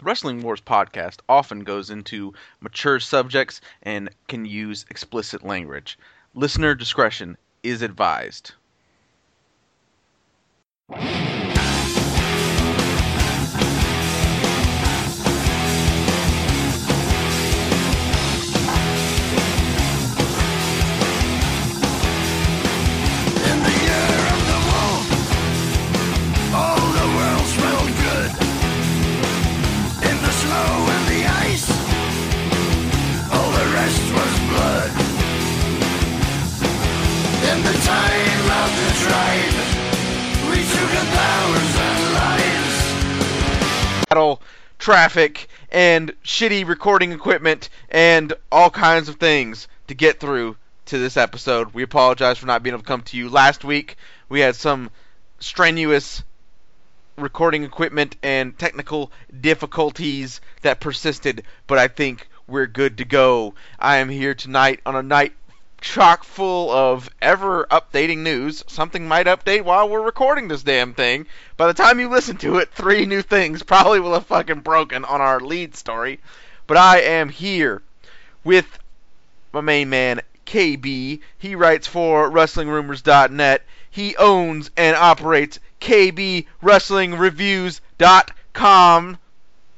The Wrestling Wars podcast often goes into mature subjects and can use explicit language. Listener discretion is advised. Traffic, and shitty recording equipment, and all kinds of things to get through to this episode. We apologize for not being able to come to you last week. We had some strenuous recording equipment and technical difficulties that persisted, but I think we're good to go. I am here tonight on a night chock full of ever updating news. Something might update while we're recording this damn thing. By the time you listen to it, three new things probably will have fucking broken on our lead story. But I am here with my main man, KB. He writes for WrestlingRumors.net. He owns and operates k. b. KBWrestlingReviews.com.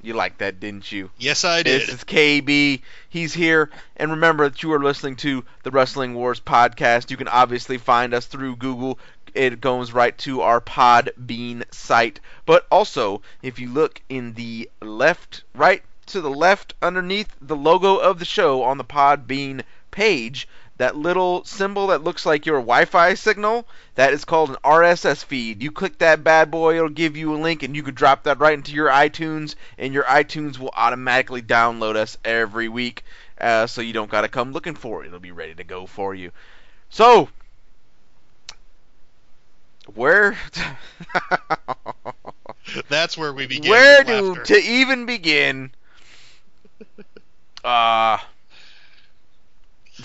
You liked that, didn't you? Yes, I did. This is KB. He's here. And remember that you are listening to the Wrestling Wars podcast. You can obviously find us through Google. It goes right to our Podbean site. But also, if you look in the left, right to the left underneath the logo of the show on the Podbean page, that little symbol that looks like your Wi-Fi signal, that is called an RSS feed. You click that bad boy, it'll give you a link, and you can drop that right into your iTunes, and your iTunes will automatically download us every week, uh, so you don't gotta come looking for it. It'll be ready to go for you. So, where, That's where we begin. where do to even begin? Uh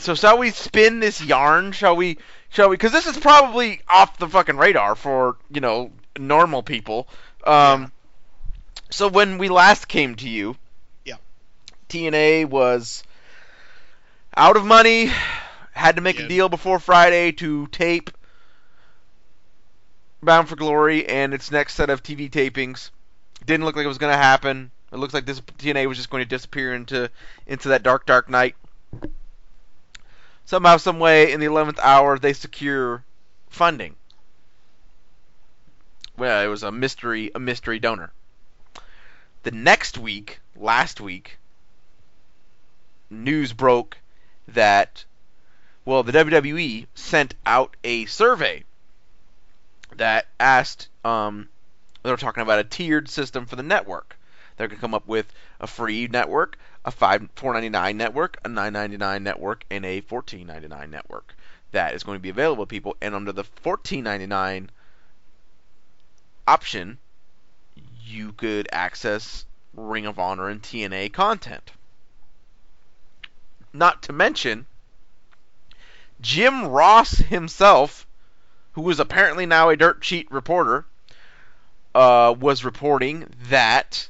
so shall we spin this yarn? Shall we? Shall we? Because this is probably off the fucking radar for you know normal people. Um, so when we last came to you, Yeah. TNA was out of money, had to make a deal before Friday to tape Bound for Glory and its next set of TV tapings. Didn't look like it was going to happen. It looks like this TNA was just going to disappear into into that dark, dark night. Somehow, some way, in the eleventh hour, they secure funding. Well, it was a mystery, a mystery donor. The next week, last week, news broke that, well, the WWE sent out a survey that asked, um, they were talking about a tiered system for the network. They're gonna come up with a free network, a five four ninety nine network, a nine ninety nine network, and a fourteen ninety nine network. That is going to be available to people, and under the fourteen ninety nine option, you could access Ring of Honor and TNA content. Not to mention, Jim Ross himself, who is apparently now a dirt sheet reporter, uh, was reporting that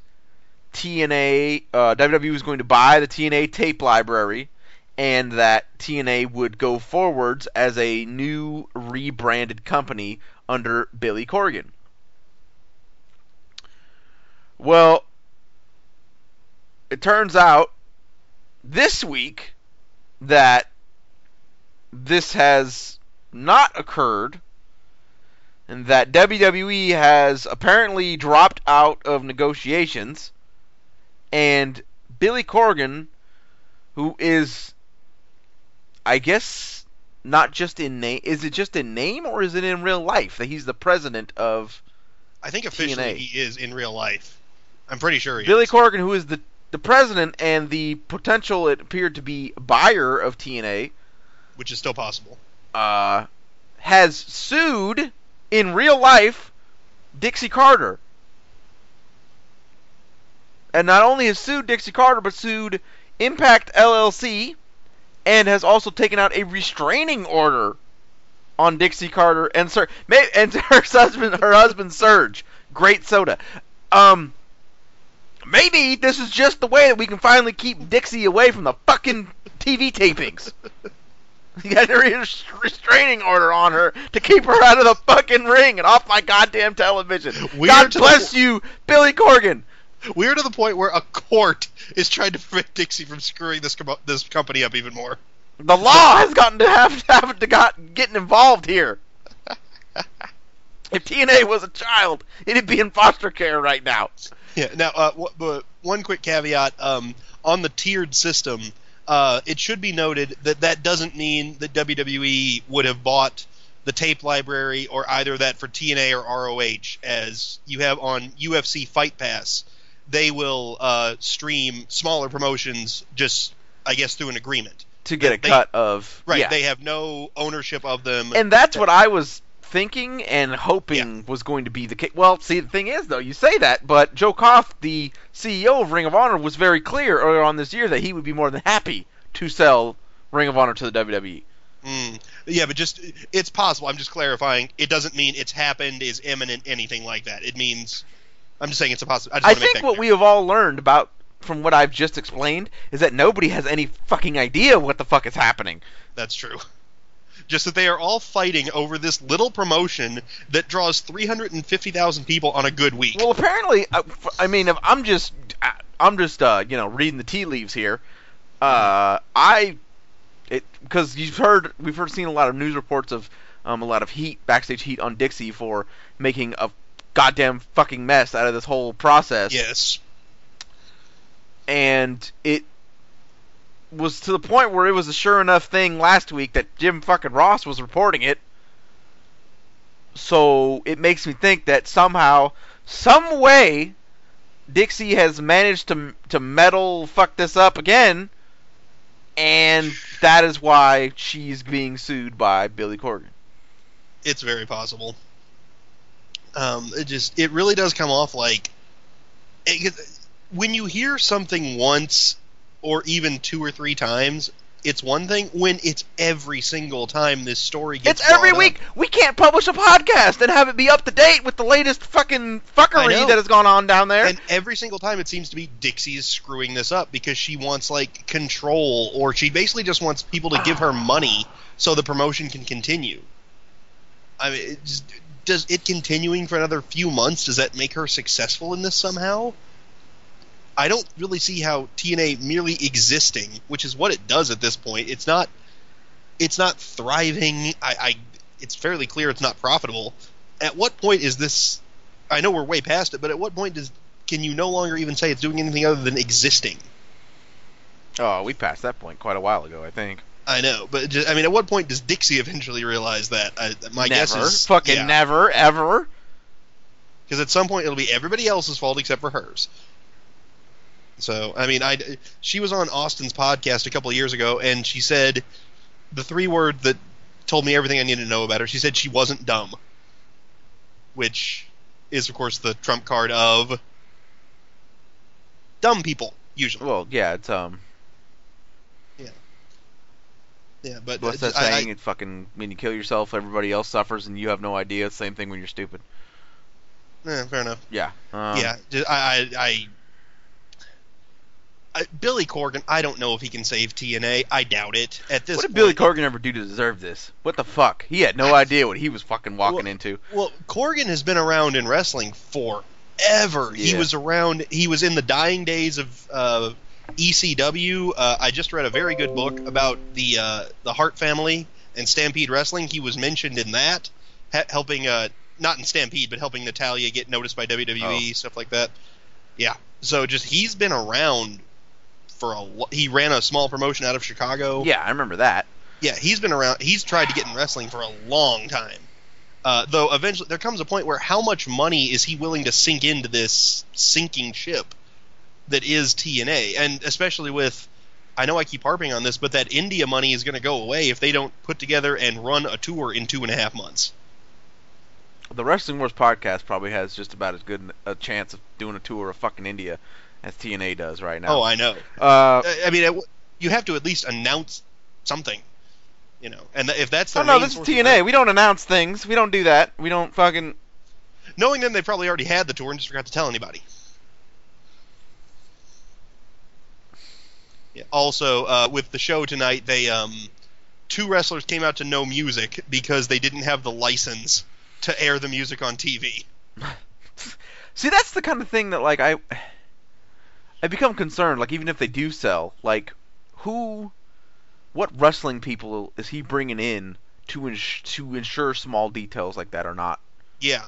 TNA, uh, WWE was going to buy the TNA tape library, and that TNA would go forwards as a new rebranded company under Billy Corgan. Well, it turns out this week that this has not occurred and that WWE has apparently dropped out of negotiations and Billy Corgan who is I guess not just in name is it just in name or is it in real life that he's the president of I think officially TNA. he is in real life. I'm pretty sure he Billy is. Corgan, who is the the president and the potential it appeared to be buyer of TNA, which is still possible. uh, has sued in real life Dixie Carter. And not only has sued Dixie Carter, but sued Impact LLC and has also taken out a restraining order on Dixie Carter and Sir may, and her husband her husband Serge. Great soda. Um maybe this is just the way that we can finally keep Dixie away from the fucking TV tapings. You got a res- restraining order on her to keep her out of the fucking ring and off my goddamn television. Weird God bless you, Billy Corgan. We're to the point where a court is trying to prevent Dixie from screwing this com- this company up even more. The law has gotten to have to have to got getting involved here. if TNA was a child, it'd be in foster care right now. Yeah. Now, uh, w- but one quick caveat: um, on the tiered system, uh, it should be noted that that doesn't mean that WWE would have bought the tape library or either that for TNA or ROH, as you have on UFC Fight Pass. They will uh, stream smaller promotions, just I guess through an agreement. To get a They- cut of Right. yeah. They have no ownership of them. and that's what I was thinking and hoping was going to be the case. Well, see, the thing is, though, you say that, but Joe Koff, the CEO of Ring of Honor, was very clear earlier on this year that he would be more than happy to sell Ring of Honor to the. WWE. Mm. Yeah, but just it's possible. I'm just clarifying. It doesn't mean it's happened, is imminent, anything like that. It means I'm just saying it's a possibility. I think what we have all learned about from what I've just explained is that nobody has any fucking idea what the fuck is happening. that's true. Just that they are all fighting over this little promotion that draws 350,000 people on a good week. Well, apparently, I, f- I mean, if I'm just, uh, I'm just, uh, you know, reading the tea leaves here. Uh, I, it because you've heard, we've heard, seen a lot of news reports of um, a lot of heat, backstage heat on Dixie for making a goddamn fucking mess out of this whole process. yes. and it was to the point where it was a sure enough thing last week that Jim fucking Ross was reporting it. So it makes me think that somehow, some way, Dixie has managed to to meddle fuck this up again, and that is why she's being sued by Billy Corgan. It's very possible. Um, it just it really does come off like it, when you hear something once or even two or three times, it's one thing. When it's every single time this story gets It's every week. up- We can't publish a podcast and have it be up to date with the latest fucking fuckery that has gone on down there. And every single time it seems to be Dixie is screwing this up because she wants like control or she basically just wants people to give her money so the promotion can continue. I mean, it just, does it continuing for another few months does that make her successful in this somehow? I don't really see how TNA merely existing, which is what it does at this point. It's not it's not thriving. I, I it's fairly clear it's not profitable. At what point is this I know we're way past it, but at what point does can you no longer even say it's doing anything other than existing? oh, we passed that point quite a while ago, I think. I know, but just, I mean, at what point does Dixie eventually realize that? I, my guess is fucking yeah, never, ever. because at some point it'll be everybody else's fault except for hers. So I mean, I she was on Austin's podcast a couple of years ago, and she said the three word that told me everything I needed to know about her. She said she wasn't dumb, which is of course the trump card of dumb people usually. Well, yeah, it's um, Yeah, but what's that I- I- saying? it's fucking when you kill yourself, everybody else suffers, and you have no idea. Same thing when you're stupid. Yeah, fair enough. Yeah. Um, yeah, ju- I, I, I, I, Billy Corgan. I don't know if he can save TNA. I doubt it. At this, What did Billy. Corgan ever do to deserve this? What the fuck? He had no idea what he was fucking walking Well- into. Well, Corgan has been around in wrestling forever. He Yeah. was around. He was in the dying days of uh, ECW. Uh, I just read a very good book about the uh, the Hart family and Stampede Wrestling. He was mentioned in that, ha- helping uh, not in Stampede, but helping Natalya get noticed by WWE, stuff like that. Yeah. So just he's been around for a. lo- He ran a small promotion out of Chicago. Yeah, I remember that. Yeah, he's been around. He's tried to get in wrestling for a long time. Uh, though eventually there comes a point where how much money is he willing to sink into this sinking ship that is TNA, and especially with. I know I keep harping on this, but that India money is going to go away if they don't put together and run a tour in two and a half months. The Wrestling Wars podcast probably has just about as good a chance of doing a tour of fucking India as TNA does right now. Oh, I know. uh, I mean, you have to at least announce something, you know. And if that's the oh no, this is TNA. We don't announce things. We don't do that. We don't fucking. knowing them they probably already had the tour and just forgot to tell anybody. Also, uh, with the show tonight, they um, two wrestlers came out to no music because they didn't have the license to air the music on TV. See, that's the kind of thing that like I I become concerned. Like even if they do sell, like who, what wrestling people is he bringing in to ins- to ensure small details like that are not? Yeah.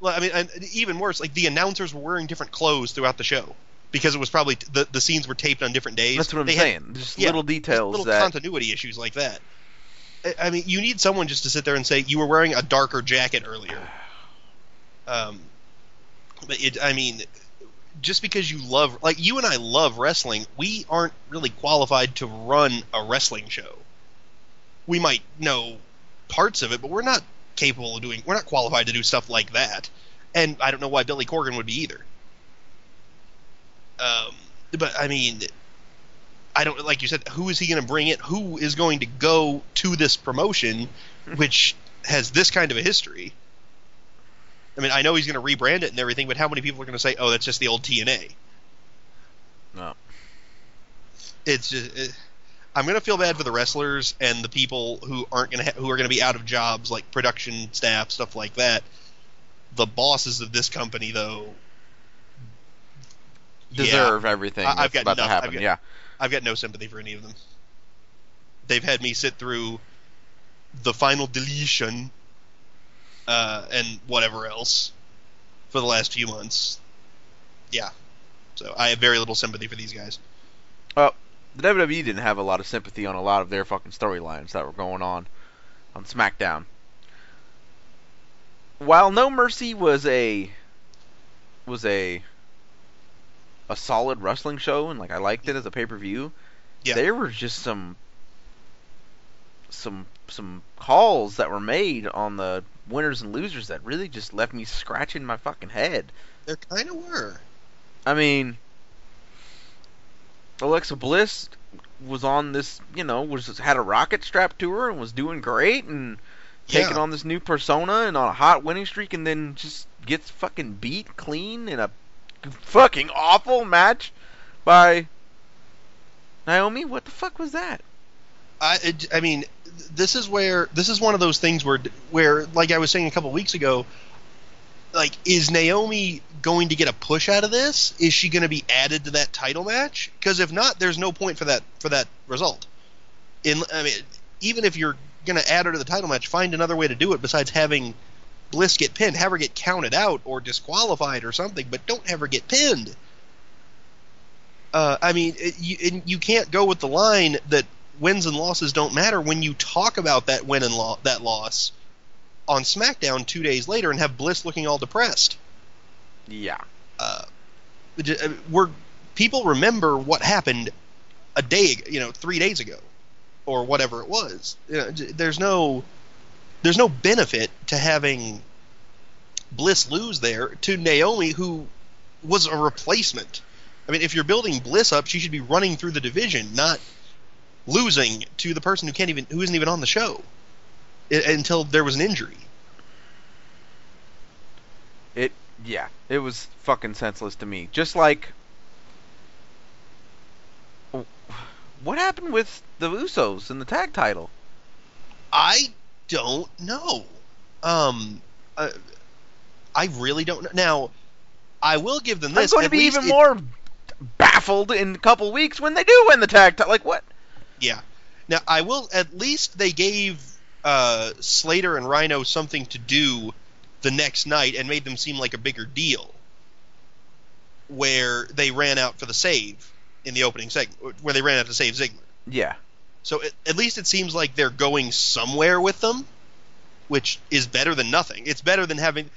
Well, I mean, and even worse, like the announcers were wearing different clothes throughout the show because it was probably the the scenes were taped on different days. That's what I'm They had saying. Just yeah, little details little that continuity issues like that. I- I mean, you need someone just to sit there and say you were wearing a darker jacket earlier. Um, but it, I mean, just because you love, like you and I love wrestling, we aren't really qualified to run a wrestling show. We might know parts of it, but we're not capable of doing. We're not qualified to do stuff like that. And I don't know why Billy Corgan would be either. Um, but I mean, I don't like you said. Who is he going to bring in? Who is going to go to this promotion, which has this kind of a history? I mean, I know he's going to rebrand it and everything, but how many people are going to say, "Oh, that's just the old TNA"? No. It's just. It, I'm going to feel bad for the wrestlers and the people who aren't going to ha- who are going to be out of jobs, like production staff, stuff like that. The bosses of this company, though, yeah, deserve everything I- I've that's got about to happen. I've got- yeah. I've got no sympathy for any of them. They've had me sit through the final deletion uh, and whatever else for the last few months. Yeah. So I have very little sympathy for these guys. Well the WWE didn't have a lot of sympathy on a lot of their fucking storylines that were going on on SmackDown. While No Mercy was a was a a solid wrestling show and like I liked it as a pay-per-view, Yeah. there were just some some some calls that were made on the winners and losers that really just left me scratching my fucking head. There kind of were. I mean, Alexa Bliss was on this, you know, was had a rocket strapped to her and was doing great and taking Yeah. on this new persona and on a hot winning streak and then just gets fucking beat clean in a fucking awful match by Naomi. What the fuck was that? I, I mean, this is where this is one of those things where, where, like I was saying a couple weeks ago, like is Naomi going to get a push out of this? Is she going to be added to that title match? Because if not, there's no point for that for that result. In I mean, even if you're going to add her to the title match, find another way to do it besides having Bliss get pinned. Have her get counted out or disqualified or something, but don't have her get pinned. Uh, I mean, it, you, and you can't go with the line that wins and losses don't matter when you talk about that win and lo- that loss on SmackDown two days later and have Bliss looking all depressed. Yeah. Uh, uh, we're people remember what happened a day, you know, three days ago, or whatever it was. You know, there's no there's no benefit to having Bliss lose there to Naomi, who was a replacement. I mean, if you're building Bliss up, she should be running through the division, not losing to the person who can't even who isn't even on the show I- until there was an injury. It yeah, it was fucking senseless to me. Just like what happened with the Usos in the tag title? I don't know. Um, uh, I really don't know. Now, I will give them this. I'm going to be even it- more baffled in a couple weeks when they do win the tag title. Like what? Yeah. Now, I will. At least they gave uh, Slater and Rhyno something to do the next night and made them seem like a bigger deal. Where they ran out for the save in the opening segment, where they ran out to save Ziggler. Yeah. So at, at least it seems like they're going somewhere with them, which is better than nothing. It's better than having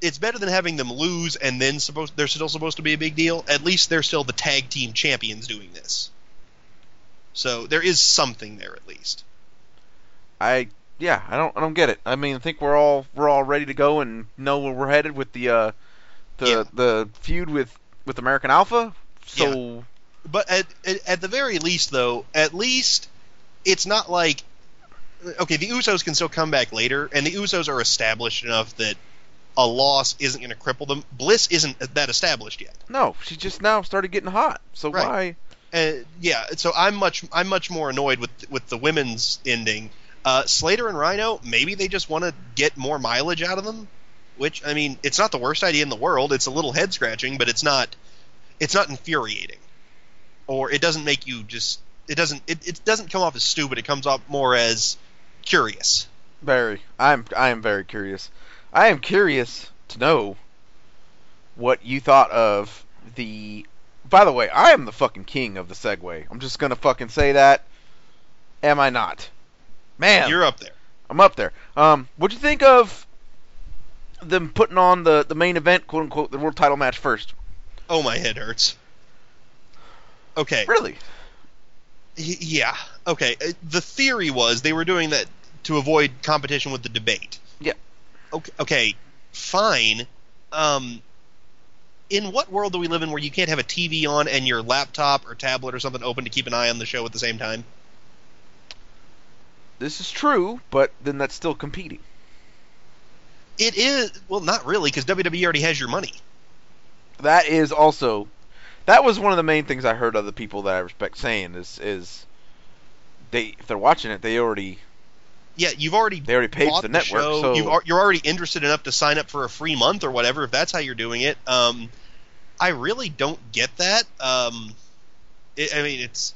it's better than having them lose and then supposed they're still supposed to be a big deal. At least they're still the tag team champions doing this. So there is something there at least. I yeah, I don't I don't get it. I mean, I think we're all we're all ready to go and know where we're headed with the uh the Yeah. the feud with with American Alpha. So But at, at at the very least though, at least it's not like okay, the Usos can still come back later and the Usos are established enough that a loss isn't going to cripple them. Bliss isn't that established yet. no, she just now started getting hot. So Right. why Uh, yeah, so I'm much I'm much more annoyed with with the women's ending. Uh, Slater and Rhyno, maybe they just want to get more mileage out of them. Which I mean, it's not the worst idea in the world. It's a little head scratching, but it's not it's not infuriating, or it doesn't make you just it doesn't it, it doesn't come off as stupid. It comes off more as curious. Very. I'm I am very curious. I am curious to know what you thought of the By the way, I am the fucking king of the segue. I'm just going to fucking say that. Am I not? Man, You're up there. I'm up there. Um what'd you think of them putting on the the main event, quote unquote, the world title match first? Oh, my head hurts. Okay. Really? Yeah. Okay. uh, The theory was they were doing that to avoid competition with the debate. Yeah. Okay. Okay. Fine. Um. In what world do we live in where you can't have a TV on and your laptop or tablet or something open to keep an eye on the show at the same time? This is true, but then that's still competing. It is. Well, not really, because WWE already has your money. that is also that was one of the main things I heard other people that I respect saying is is they if they're watching it they already Yeah, you've already they already paid for the network show. so You've, al- you're already interested enough to sign up for a free month or whatever if that's how you're doing it. Um, I really don't get that. Um, it, I mean, it's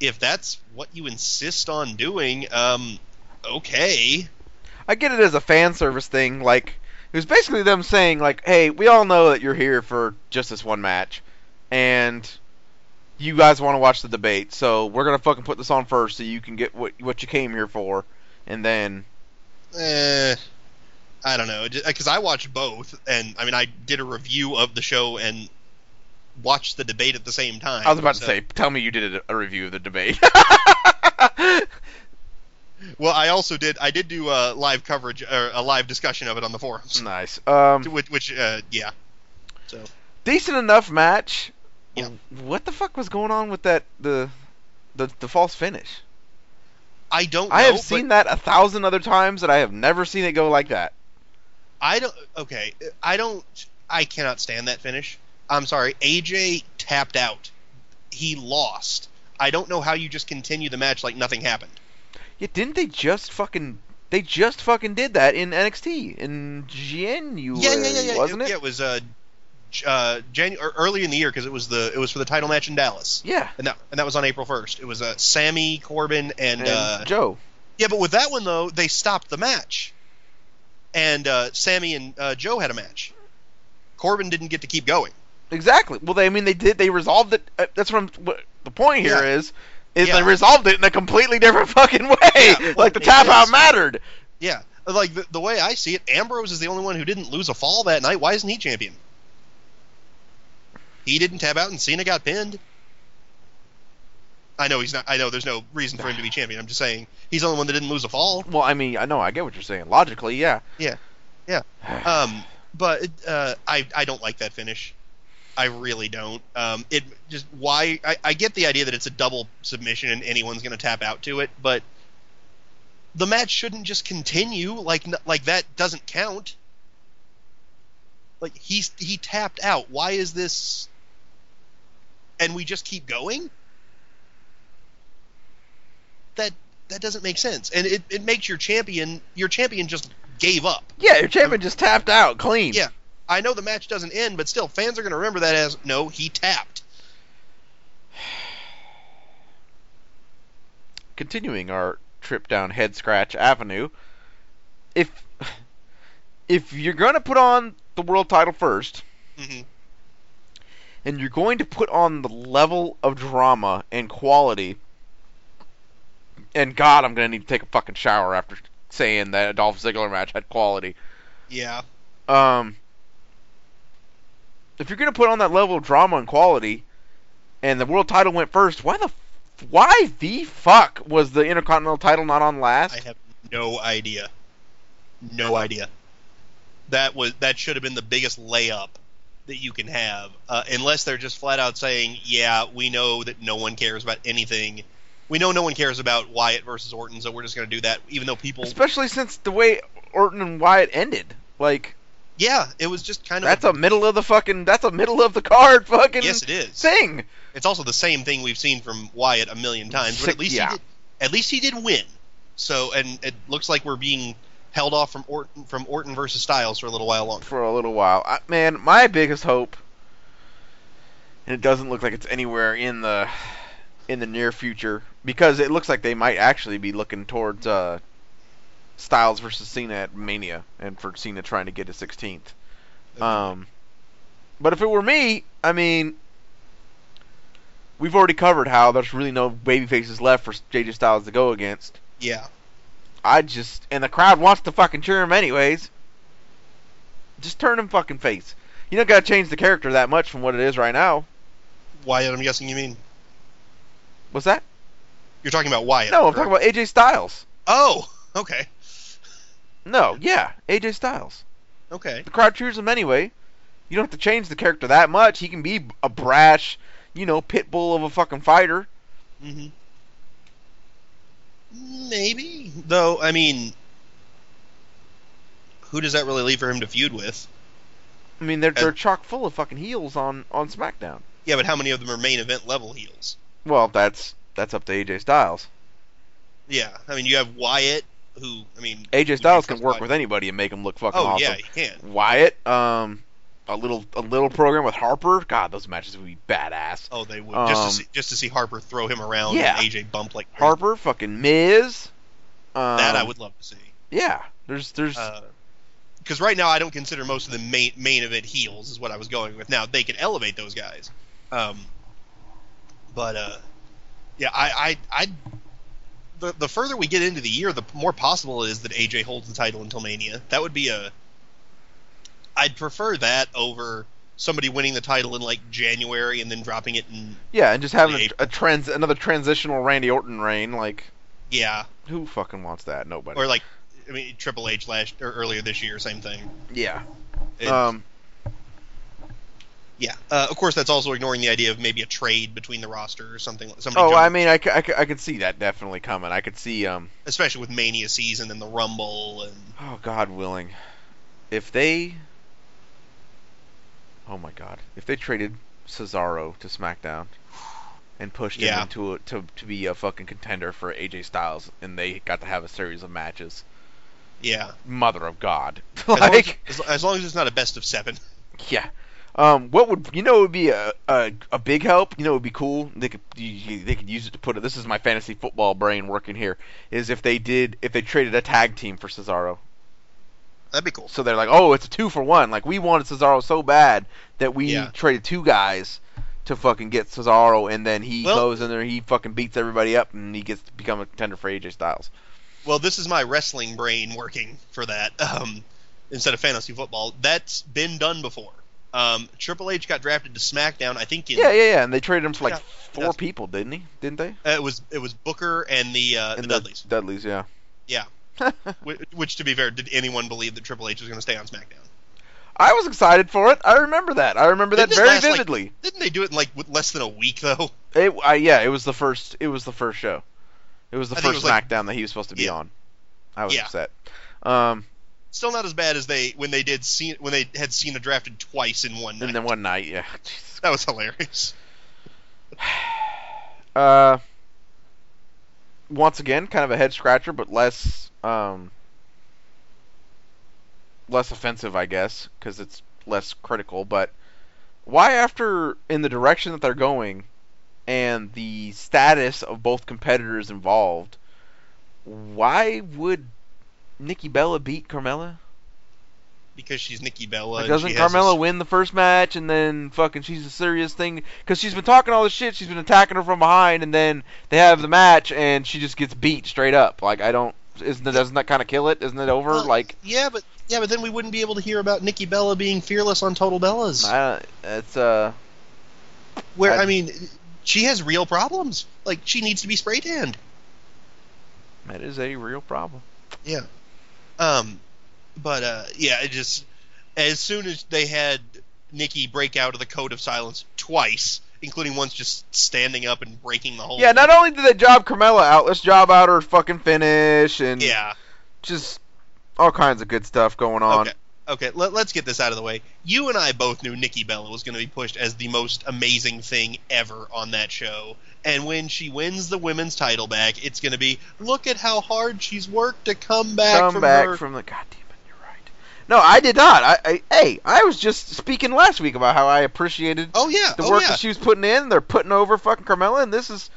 if that's what you insist on doing. Um, okay. I get it as a fan service thing like it was basically them saying like hey we all know that you're here for just this one match and you guys want to watch the debate so we're gonna fucking put this on first so you can get what what you came here for and then Eh, I don't know because I watched both, and I mean I did a review of the show and watched the debate at the same time. I was about to say tell me you did a, a review of the debate Well, I also did. I did do a live coverage or a live discussion of it on the forums. nice um Which, which uh, yeah. So decent enough match. Yeah. What the fuck was going on with that the the the false finish? I don't. I have seen that a thousand other times, and I have never seen it go like that. I don't. Okay, I don't. I cannot stand that finish. I'm sorry. AJ tapped out. He lost. I don't know how you just continue the match like nothing happened. Yeah, didn't they just fucking? They just fucking did that in NXT in January, yeah, yeah, yeah, yeah. wasn't it? Yeah, it was uh, uh, Janu- early in the year because it was the it was for the title match in Dallas, Yeah, and that and that was on April 1st. It was uh, Sammy Corbin and, and uh, Joe. yeah, but with that one though, they stopped the match, and uh, Sammy and uh, Joe had a match. Corbin didn't get to keep going. Exactly. Well, they, I mean, they did. They resolved it. Uh, that's what, what the point here Yeah. is. Is Yeah. they resolved it in a completely different fucking way. Yeah, well, like the tap out mattered. Yeah, like the, the way I see it, Ambrose is the only one who didn't lose a fall that night. Why isn't he champion? He didn't tap out, and Cena got pinned. I know he's not. I know there's no reason for him to be champion. I'm just saying he's the only one that didn't lose a fall. Well, I mean, I know, I get what you're saying. Logically, yeah. Yeah. Yeah. Um, but uh, I I don't like that finish. I really don't. Um, it just why I, I get the idea that it's a double submission and anyone's going to tap out to it, but the match shouldn't just continue like like that doesn't count. Like he's he tapped out. Why is this? And we just keep going. That that doesn't make sense, and it, it makes your champion your champion just gave up. yeah, your champion just tapped out clean. Yeah, I know the match doesn't end, but still, fans are going to remember that as no, he tapped. continuing our trip down Head Scratch Avenue, if if you're gonna put on the world title first, hmm and you're going to put on the level of drama and quality, and God, I'm gonna need to take a fucking shower after saying that a Dolph Ziggler match had quality. Yeah, Um, if you're gonna put on that level of drama and quality, and the world title went first, why the f- why the fuck was the Intercontinental title not on last? I have no idea. No idea. That was that should have been the biggest layup that you can have, uh, unless they're just flat out saying, "Yeah, we know that no one cares about anything. We know no one cares about Wyatt versus Orton, so we're just going to do that." Even though people, Especially since the way Orton and Wyatt ended. Like, Yeah, it was just kind of That's a middle of the fucking. That's a middle of the card fucking yes, it is. thing. It's also the same thing we've seen from Wyatt a million times, but at least yeah. he did, at least he did win. So, and it looks like we're being held off from Orton from Orton versus Styles for a little while longer. for a little while. I, man, my biggest hope, and it doesn't look like it's anywhere in the in the near future because it looks like they might actually be looking towards uh, Styles versus Cena at Mania, and for Cena trying to get to 16th. Um, but if it were me, I mean, we've already covered how there's really no baby faces left for AJ Styles to go against. yeah, I just and the crowd wants to fucking cheer him anyways. Just turn him fucking face. You don't gotta change the character that much from what it is right now. Wyatt. I'm guessing you mean What's that? you're talking about Wyatt. No, I'm correct? talking about AJ Styles. Oh, okay, No, yeah, AJ Styles. okay. The crowd cheers him anyway. You don't have to change the character that much. He can be a brash, you know, pit bull of a fucking fighter. hmm Maybe, though. I mean, who does that really leave for him to feud with? I mean, they're Uh, they're chock full of fucking heels on on SmackDown. Yeah, but how many of them are main event level heels? Well, that's that's up to AJ Styles. Yeah, I mean, you have Wyatt, who I mean, AJ Styles can work Wyatt. with anybody and make him look fucking Oh awesome. yeah, he can. Wyatt, um, a little a little program with Harper. God, those matches would be badass. Oh, they would just Um, to see, just to see Harper throw him around yeah. and AJ bump like crazy. Harper, fucking Miz. Um, That I would love to see. Yeah, there's there's Because right now I don't consider most of the main main event heels is what I was going with. Now they can elevate those guys, um, but uh, yeah, I I I the the further we get into the year, the more possible it is that AJ holds the title until Mania. That would be a. I'd prefer that over somebody winning the title in like January and then dropping it in yeah, and just having a, a trans another transitional Randy Orton reign. Like, yeah who fucking wants that? Nobody. or like I mean Triple H last or earlier this year, same thing. yeah. Um. Yeah, uh, of course that's also ignoring the idea of maybe a trade between the roster or something. Somebody Oh, I mean, I could see that definitely coming. I could see um. especially with Mania season and the Rumble and Oh God willing, if they. Oh my God, if they traded Cesaro to SmackDown and pushed Yeah. him into a, to to be a fucking contender for AJ Styles, and they got to have a series of matches, yeah, Mother of God, as, long as, like as, long as it's not a best of seven. yeah. Um, what would you know it would be a, a a big help? You know it would be cool. They could you- they could use it to put it. This is my fantasy football brain working here. Is if they did if they traded a tag team for Cesaro. That'd be cool. So they're like, oh, it's a two for one. Like we wanted Cesaro so bad that we Yeah. traded two guys to fucking get Cesaro, and then he Well- goes in there, he fucking beats everybody up, and he gets to become a contender for AJ Styles. Well, this is my wrestling brain working for that um, instead of fantasy football. That's been done before. Um, Triple H got drafted to SmackDown. I think in, Yeah, yeah, yeah. And they traded him for like Yeah, four people, didn't he? Didn't they? uh, it was it was Booker and the uh, the And Dudleys. Dudleys, yeah. Yeah. Which, which, to be fair, did anyone believe that Triple H was going to stay on SmackDown? I was excited for it. I remember that. I remember that Didn't it very last, like- vividly. Didn't they do it in like with less than a week though? It, I, yeah, it was the first. It was the first show. It was the I first was like- SmackDown that he was supposed to be Yeah. on. I was Yeah. upset. Um, Still not as bad as they when they did Cena, when they had Cena drafted twice in one night. and then one night, yeah. Jesus that was hilarious. Uh, once again, kind of a head scratcher, but less um, less offensive, I guess, because it's less critical. But why, after in the direction that they're going, and the status of both competitors involved, why would Nikki Bella beat Carmella? Because she's Nikki Bella. Like, doesn't Carmella this- win the first match and then fucking she's a serious thing? Because she's been talking all this shit, she's been attacking her from behind, and then they have the match and she just gets beat straight up. Like I don't, isn't it, doesn't that kind of kill it? Isn't it over? Well, like yeah, but yeah, but then we wouldn't be able to hear about Nikki Bella being fearless on Total Bellas. I, it's uh, where I- I mean, she has real problems. Like she needs to be spray tanned. that is a real problem. Yeah. Um, but uh, yeah, it just as soon as they had Nikki break out of the code of silence twice, including ones just standing up and breaking the whole. Yeah, not only did they job Carmella out, let's job out her fucking finish and Yeah. just all kinds of good stuff going on. Okay. okay, let, us get this out of the way. You and I both knew Nikki Bella was going to be pushed as the most amazing thing ever on that show. And when she wins the women's title back, it's going to be look at how hard she's worked to come back Come from back her. from the. God damn it, you're right. No, I did not. I, I hey, I was just speaking last week about how I appreciated oh yeah, the oh work yeah. that she was putting in. They're putting over fucking Carmella, and this is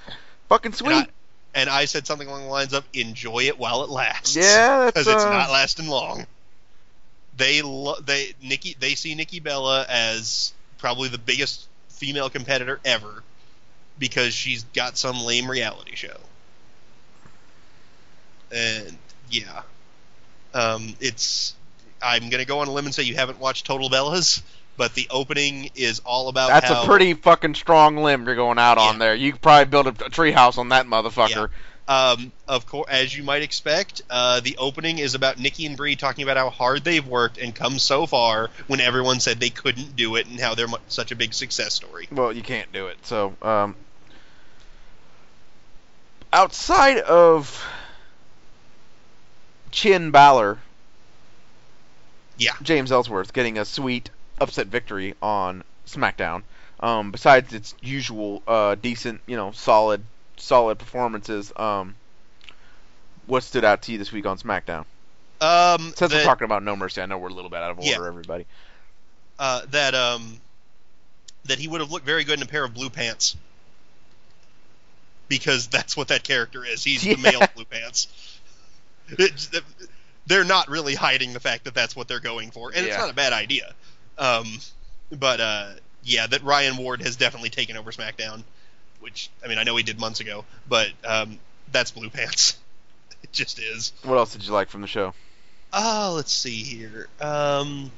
fucking sweet. And I, and I said something along the lines of "Enjoy it while it lasts." yeah, that's because it's uh, not lasting long. They lo- they Nikki they see Nikki Bella as probably the biggest female competitor ever because she's got some lame reality show. And yeah, um, it's I'm gonna go on a limb and say you haven't watched Total Bellas, but the opening is all about That's how, a pretty fucking strong limb you're going out on there. You could probably build a, a treehouse on that motherfucker. Um, of course, as you might expect, uh, the opening is about Nikki and Brie talking about how hard they've worked and come so far when everyone said they couldn't do it and how they're mu- such a big success story. Well, you can't do it. So, um, outside of Chin Balor, Yeah. James Ellsworth getting a sweet upset victory on SmackDown. Um, besides its usual uh, decent, you know, solid, solid performances, um, what stood out to you this week on SmackDown? Um, Since we're talking about No Mercy, I know we're a little bit out of order, Yeah. everybody. uh, that um, that he would have looked very good in a pair of blue pants because that's what that character is. He's the male blue pants. It's- they're not really hiding the fact that that's what they're going for, and it's not a bad idea. Um, but uh, yeah, that Ryan Ward has definitely taken over SmackDown, which I mean I know he did months ago, but um, that's blue pants. It just is. What else did you like from the show? Oh, let's see here. Um,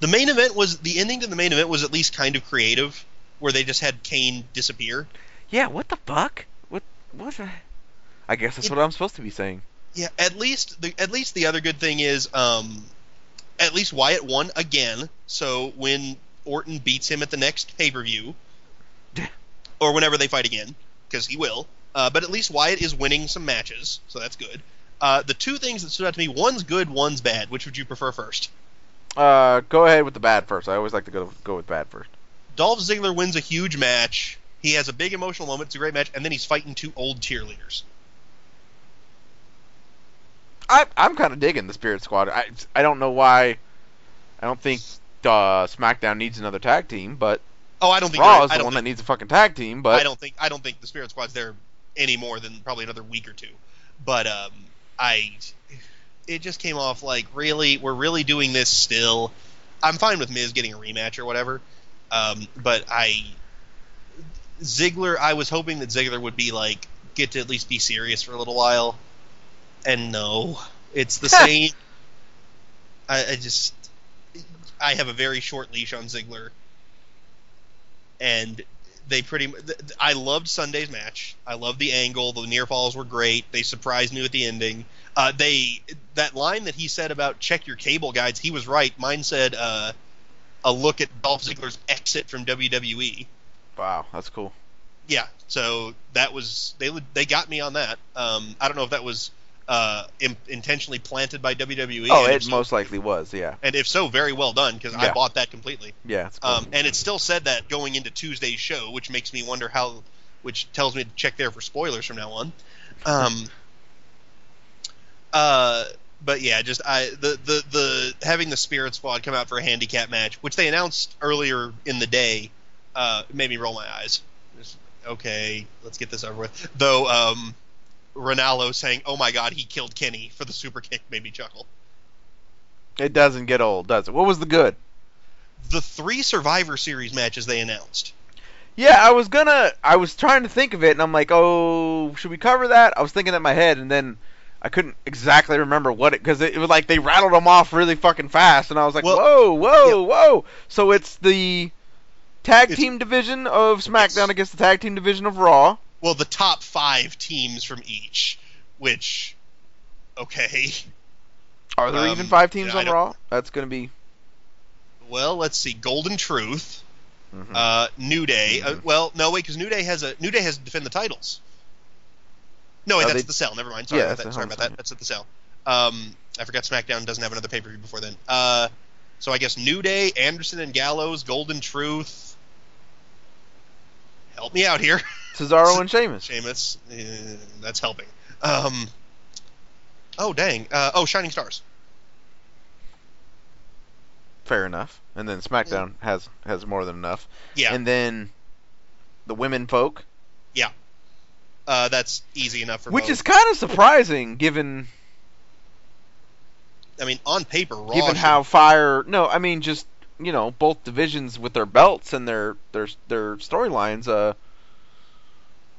the main event was the ending to the main event was at least kind of creative, where they just had Kane disappear. Yeah, what the fuck? What? What? the- I guess that's It- what I'm supposed to be saying. Yeah, at least the at least the other good thing is, um, at least Wyatt won again. So when Orton beats him at the next pay per view, or whenever they fight again, because he will. Uh, but at least Wyatt is winning some matches, so that's good. Uh, the two things that stood out to me: one's good, one's bad. Which would you prefer first? Uh, go ahead with the bad first. I always like to go go with bad first. Dolph Ziggler wins a huge match. He has a big emotional moment. It's a great match, and then he's fighting two old cheerleaders. I I'm kind of digging the Spirit Squad. I I don't know why. I don't think uh, SmackDown needs another tag team, but Oh, I don't think Raw is I the one think, that needs a fucking tag team. But I don't think I don't think the Spirit Squad's there any more than probably another week or two. But um, I it just came off like really we're really doing this still. I'm fine with Miz getting a rematch or whatever, um, but I Ziggler. I was hoping that Ziggler would be like get to at least be serious for a little while, and no, it's the same. I, I just I have a very short leash on Ziggler, and they pretty. th- th- I loved Sunday's match. I loved the angle. The near falls were great. They surprised me with the ending. Uh, they that line that he said about check your cable guides. He was right. Mine said uh, a look at Dolph Ziggler's exit from WWE. wow, that's cool. Yeah, so that was they they got me on that. Um, I don't know if that was uh, im- intentionally planted by WWE. Oh, it so- most likely was. Yeah, and if so, very well done because I bought that completely. yeah, cool. Um, and it still said that going into Tuesday's show, which makes me wonder how, which tells me to check there for spoilers from now on. Um, uh, but yeah, just I the, the the having the Spirit Squad come out for a handicap match, which they announced earlier in the day, uh, made me roll my eyes. Just, okay, let's get this over with. Though um, Ranallo saying, "Oh my God, he killed Kenny" for the super kick made me chuckle. it doesn't get old, does it? What was the good? The three Survivor Series matches they announced. Yeah, I was gonna. I was trying to think of it, and I'm like, oh, should we cover that? I was thinking in my head, and then I couldn't exactly remember what it because it, it was like they rattled them off really fucking fast, and I was like, Well, whoa, whoa, whoa. So it's the tag It's- team division of SmackDown against the tag team division of Raw. Well, the top five teams from each, which, okay. Are there Um, even five teams yeah, on Raw? That's gonna be. Well, let's see. Golden Truth, mhm. uh, New Day. Uh, Mhm. well, no, wait, because New Day has a New Day has to defend the titles. No, wait, Oh, that's they- the cell. Never mind. Sorry Yeah, about that. Sorry about that. That's at the cell. Um, I forgot SmackDown doesn't have another pay per view before then. Uh, So I guess New Day, Anderson and Gallows, Golden Truth. Help me out here, Cesaro and Sheamus. Sheamus. Uh, that's helping. Um. Oh dang. Uh, oh, Shining Stars. Fair enough. And then SmackDown has has more than enough. Yeah. And then the women folk, Yeah. Uh, that's easy enough for me. which both. is kind of surprising given I mean, on paper, Raw. given should- how fire. No, I mean just you know both divisions with their belts and their their their storylines. Uh,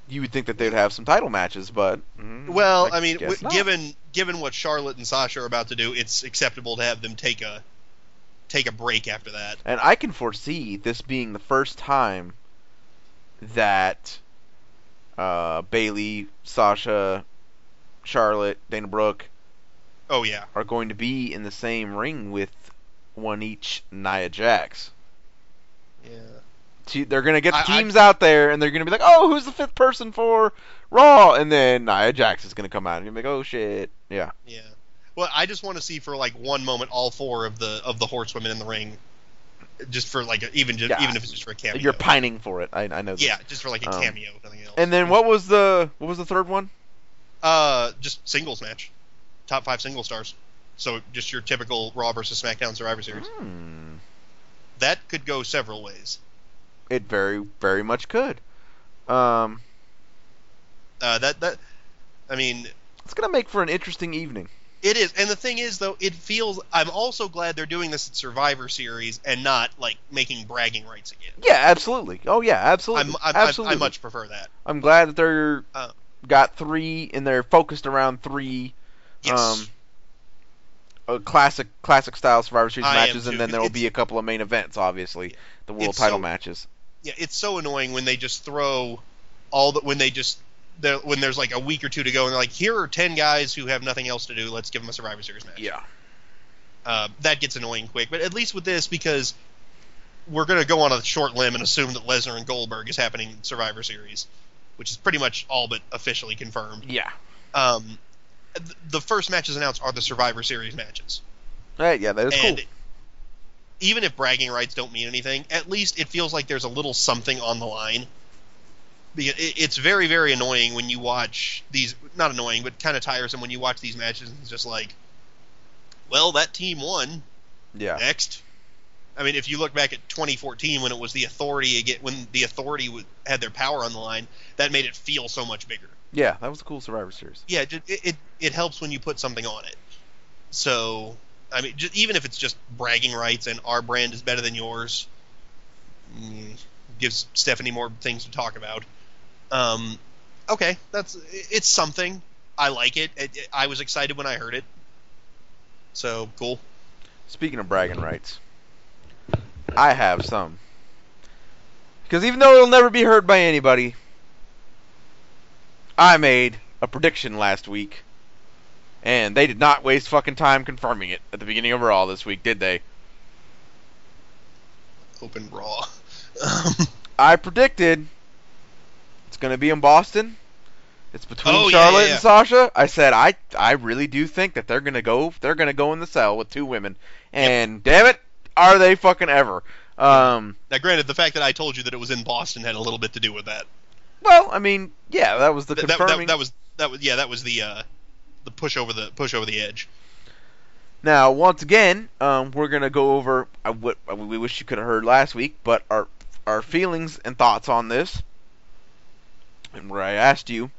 you would think that they'd have some title matches, but mm, Well, I, mean, w- given given what Charlotte and Sasha are about to do, it's acceptable to have them take a take a break after that. And I can foresee this being the first time that uh, Bayley, Sasha, Charlotte, Dana Brooke Oh yeah, are going to be in the same ring with one each Nia Jax. yeah. They're going to get the I- I- teams out there, and they're going to be like, "Oh, who's the fifth person for Raw?" And then Nia Jax is going to come out, and you're like, "Oh shit, yeah." Yeah. Well, I just want to see for like one moment all four of the of the horsewomen in the ring, just for like a, even just Yeah. even if it's just for a cameo. You're pining for it. I, I know. This. Yeah, just for like a Um, cameo, nothing else. And then what was the what was the third one? Uh, just singles match, top five single stars. So just your typical Raw versus SmackDown Survivor Series. Hmm. That could go several ways. It very very much could. Um, Uh, that that, I mean, it's gonna make for an interesting evening. It is, and the thing is, though, it feels. I'm also glad they're doing this at Survivor Series and not like making bragging rights again. Yeah, absolutely. Oh yeah, absolutely. I'm, I'm, I'm, absolutely. I much prefer that. I'm glad that they're Uh, got three and they're focused around three Yes. um uh, classic classic style Survivor Series I matches, and then there will be a couple of main events, obviously the world It's title so- matches. Yeah, it's so annoying when they just throw all the when they just when there's like a week or two to go and they're like, here are ten guys who have nothing else to do. Let's give them a Survivor Series match. Yeah. Uh, that gets annoying quick. But at least with this, because we're going to go on a short limb and assume that Lesnar and Goldberg is happening in Survivor Series, which is pretty much all but officially confirmed. Yeah. Um, th- the first matches announced are the Survivor Series matches. Right, yeah, that is and cool. Even if bragging rights don't mean anything, at least it feels like there's a little something on the line. It's very, very annoying when you watch these. Not annoying, but kind of tiresome when you watch these matches and it's just like, well, that team won. Yeah. Next. I mean, if you look back at 2014 when it was the Authority again, when the Authority had their power on the line, that made it feel so much bigger. Yeah, that was a cool Survivor Series. Yeah, it, it, it helps when you put something on it. So, I mean, just, even if it's just bragging rights and our brand is better than yours, mm, gives Stephanie more things to talk about. Um, okay, that's it's something. I like it. It- it- I was excited when I heard it. So cool. Speaking of bragging rights, I have some. Because even though it'll never be heard by anybody, I made a prediction last week, and they did not waste fucking time confirming it at the beginning of Raw this week, did they? Open Raw. I predicted it's going to be in Boston. It's between Oh, Charlotte yeah, yeah. and Sasha. I said I I really do think that they're going to go they're going to go in the cell with two women. And damn it, are they fucking ever? Um now, granted, the fact that I told you that it was in Boston had a little bit to do with that. well, I mean, yeah, that was the Th- that, confirming. that, that was that was yeah that was the uh, the push over the push over the edge. Now, once again, um, we're gonna go over uh, what uh, we wish you could have heard last week, but our our feelings and thoughts on this, and where I asked you,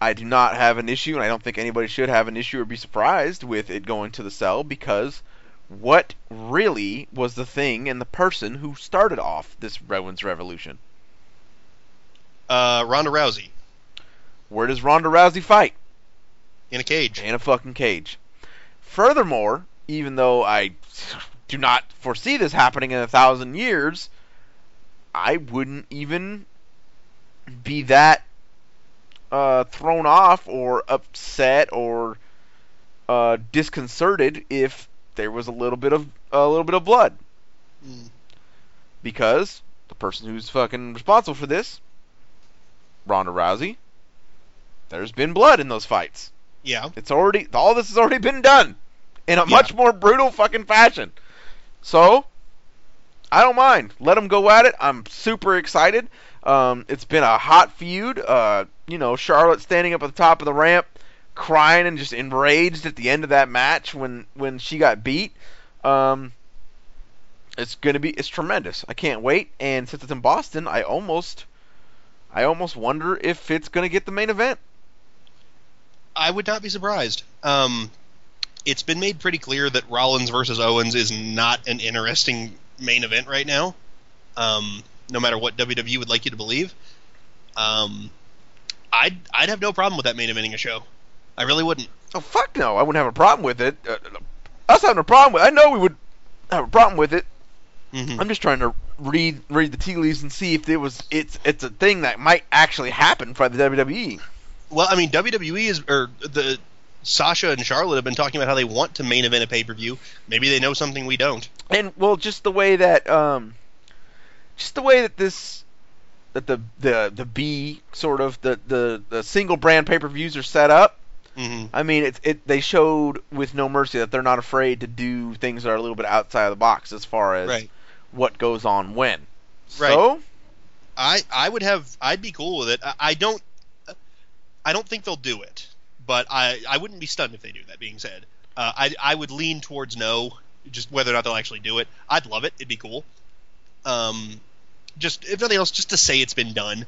I do not have an issue, and I don't think anybody should have an issue or be surprised with it going to the cell because what really was the thing and the person who started off this Women's Revolution? Uh, Ronda Rousey Where does Ronda Rousey fight? In a cage. in a fucking cage. Furthermore, even though I do not foresee this happening in a thousand years, I wouldn't even be that uh, thrown off or upset or uh, disconcerted if there was a little bit of a little bit of blood Mm. because the person who's fucking responsible for this, Ronda Rousey, there's been blood in those fights. Yeah. It's already all this has already been done. in a Yeah. much more brutal fucking fashion. So, I don't mind. Let them go at it. I'm super excited. Um, it's been a hot feud. Uh, you know, Charlotte standing up at the top of the ramp, crying and just enraged at the end of that match when when she got beat. Um, it's gonna be it's tremendous. I can't wait. And since it's in Boston, I almost I almost wonder if it's gonna get the main event. I would not be surprised. Um, it's been made pretty clear that Rollins versus Owens is not an interesting main event right now. Um, no matter what WWE would like you to believe. Um, I'd I'd have no problem with that main eventing a show. I really wouldn't. Oh fuck no! I wouldn't have a problem with it. Uh, us having a problem with I know we would have a problem with it. Mhm. I'm just trying to read read the tea leaves and see if it was it's it's a thing that might actually happen for the. WWE. Well, I mean, WWE is or the Sasha and Charlotte have been talking about how they want to main event a pay per view. Maybe they know something we don't. And well, just the way that um, just the way that this that the the the B sort of the the, the single brand pay per views are set up. hmm I mean, it's it they showed with No Mercy that they're not afraid to do things that are a little bit outside of the box as far as Right. what goes on when. Right. So I I would have I'd be cool with it. I, I don't I don't think they'll do it, but I I wouldn't be stunned if they do. That being said, uh, I I would lean towards no, just whether or not they'll actually do it. I'd love it. It'd be cool. Um, just if nothing else, just to say it's been done,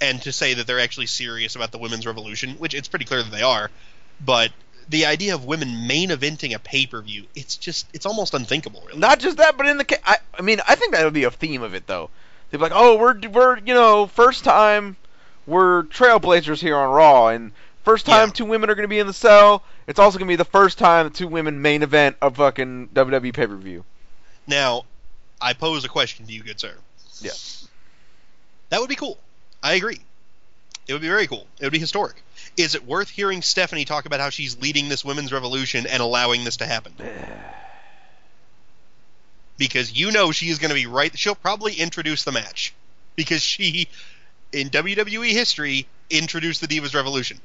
and to say that they're actually serious about the women's revolution, which it's pretty clear that they are. But the idea of women main eventing a pay per view, it's just it's almost unthinkable. Really. Not just that, but in the I, I mean, I think that would be a theme of it though. They'd be like, "Oh, we're we're you know first time we're trailblazers here on Raw, and first time Yeah. two women are going to be in the cell. It's also going to be the first time the two women main event of fucking WWE pay per view." Now, I pose a question to you, good sir. Yeah. That would be cool. I agree. It would be very cool. It would be historic. Is it worth hearing Stephanie talk about how she's leading this women's revolution and allowing this to happen? Because you know she is going to be right. She'll probably introduce the match. Because she, in WWE history, introduced the Divas Revolution.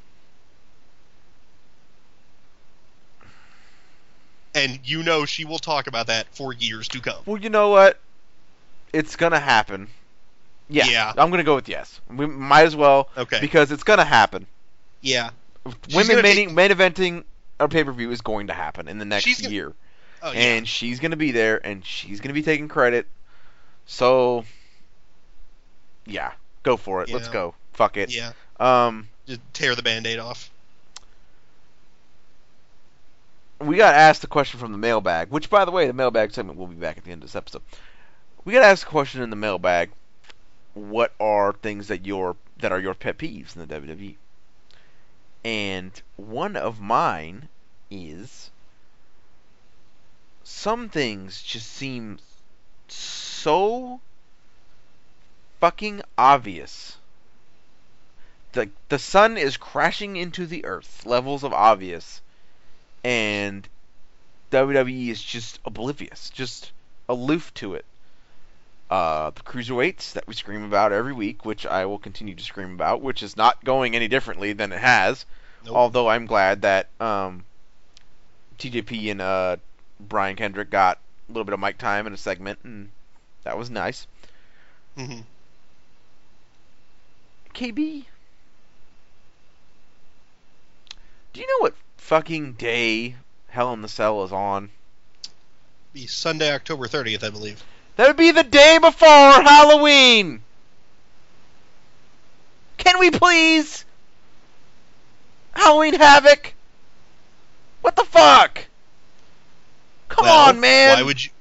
And you know she will talk about that for years to come. Well, you know what? It's gonna happen. Yeah, Yeah. I'm gonna go with yes. We might as well Okay. because it's gonna happen. Yeah. She's Women main, main eventing a pay per view is going to happen in the next gonna- year. Oh, yeah. and she's gonna be there, and she's gonna be taking credit. So, yeah, go for it. Let's go. Fuck it. Yeah. Um, Just tear the band-aid off. we got asked a question from the mailbag, which, by the way, the mailbag segment will be back at the end of this episode. We got asked a question in the mailbag. What are things that your that are your pet peeves in the WWE? And one of mine is some things just seem so fucking obvious. The the sun is crashing into the earth. Levels of obvious and WWE is just oblivious, just aloof to it. Uh, the cruiserweights that we scream about every week, which I will continue to scream about, which is not going any differently than it has. Nope. Although I'm glad that um, TJP and uh, Brian Kendrick got a little bit of mic time in a segment, and that was nice. hmm KB, do you know what fucking day Hell in the Cell is on? Be Sunday, October 30th, I believe. That would be the day before Halloween. Can we please? Halloween Havoc. What the fuck? Come Well, on, man. Why would you?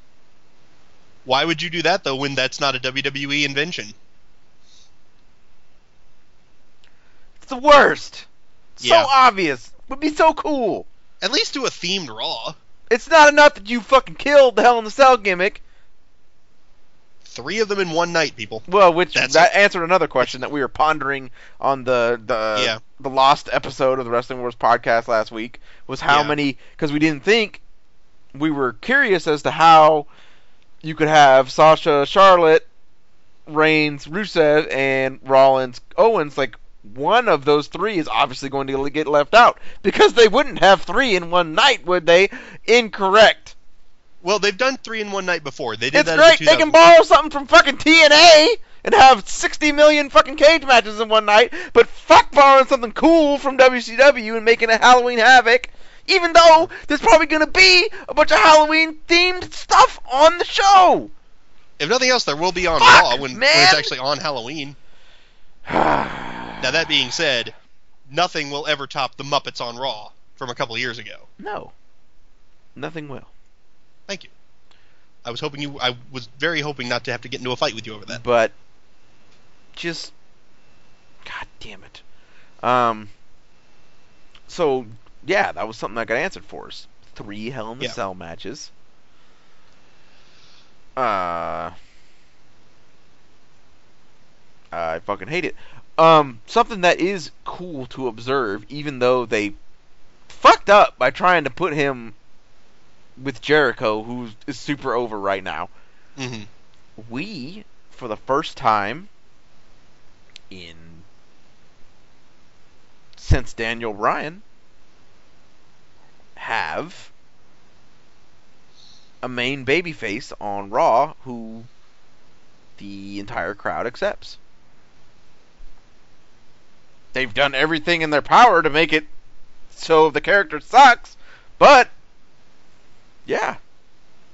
Why would you do that though? When that's not a WWE invention? It's the worst. Yeah. So obvious. Would be so cool. At least do a themed Raw. It's not enough that you fucking killed the Hell in the Cell gimmick. Three of them in one night, people. Well, which That's that answered another question that we were pondering on the the Yeah. the lost episode of the Wrestling Wars podcast last week was how Yeah. many because we didn't think we were curious as to how you could have Sasha, Charlotte, Reigns, Rusev, and Rollins, Owens like one of those three is obviously going to get left out because they wouldn't have three in one night, would they? Incorrect. Well, they've done three in one night before. They did It's that. great. They can borrow something from fucking TNA and have 60 million fucking cage matches in one night, but fuck borrowing something cool from WCW and making a Halloween Havoc. Even though there's probably going to be a bunch of Halloween themed stuff on the show. If nothing else, there will be on Fuck, Raw when, when it's actually on Halloween. Now that being said, nothing will ever top the Muppets on Raw from a couple of years ago. no. Nothing will. Thank you. I was hoping you. I was very hoping not to have to get into a fight with you over that. But just God damn it. Um so yeah, that was something I got answered for us. Three Hell in the Yeah. Cell matches. Uh I fucking hate it. Um something that is cool to observe even though they fucked up by trying to put him with Jericho who is super over right now hmm we, for the first time in since Daniel Bryan, have a main babyface on Raw who the entire crowd accepts. They've done everything in their power to make it so the character sucks, but yeah,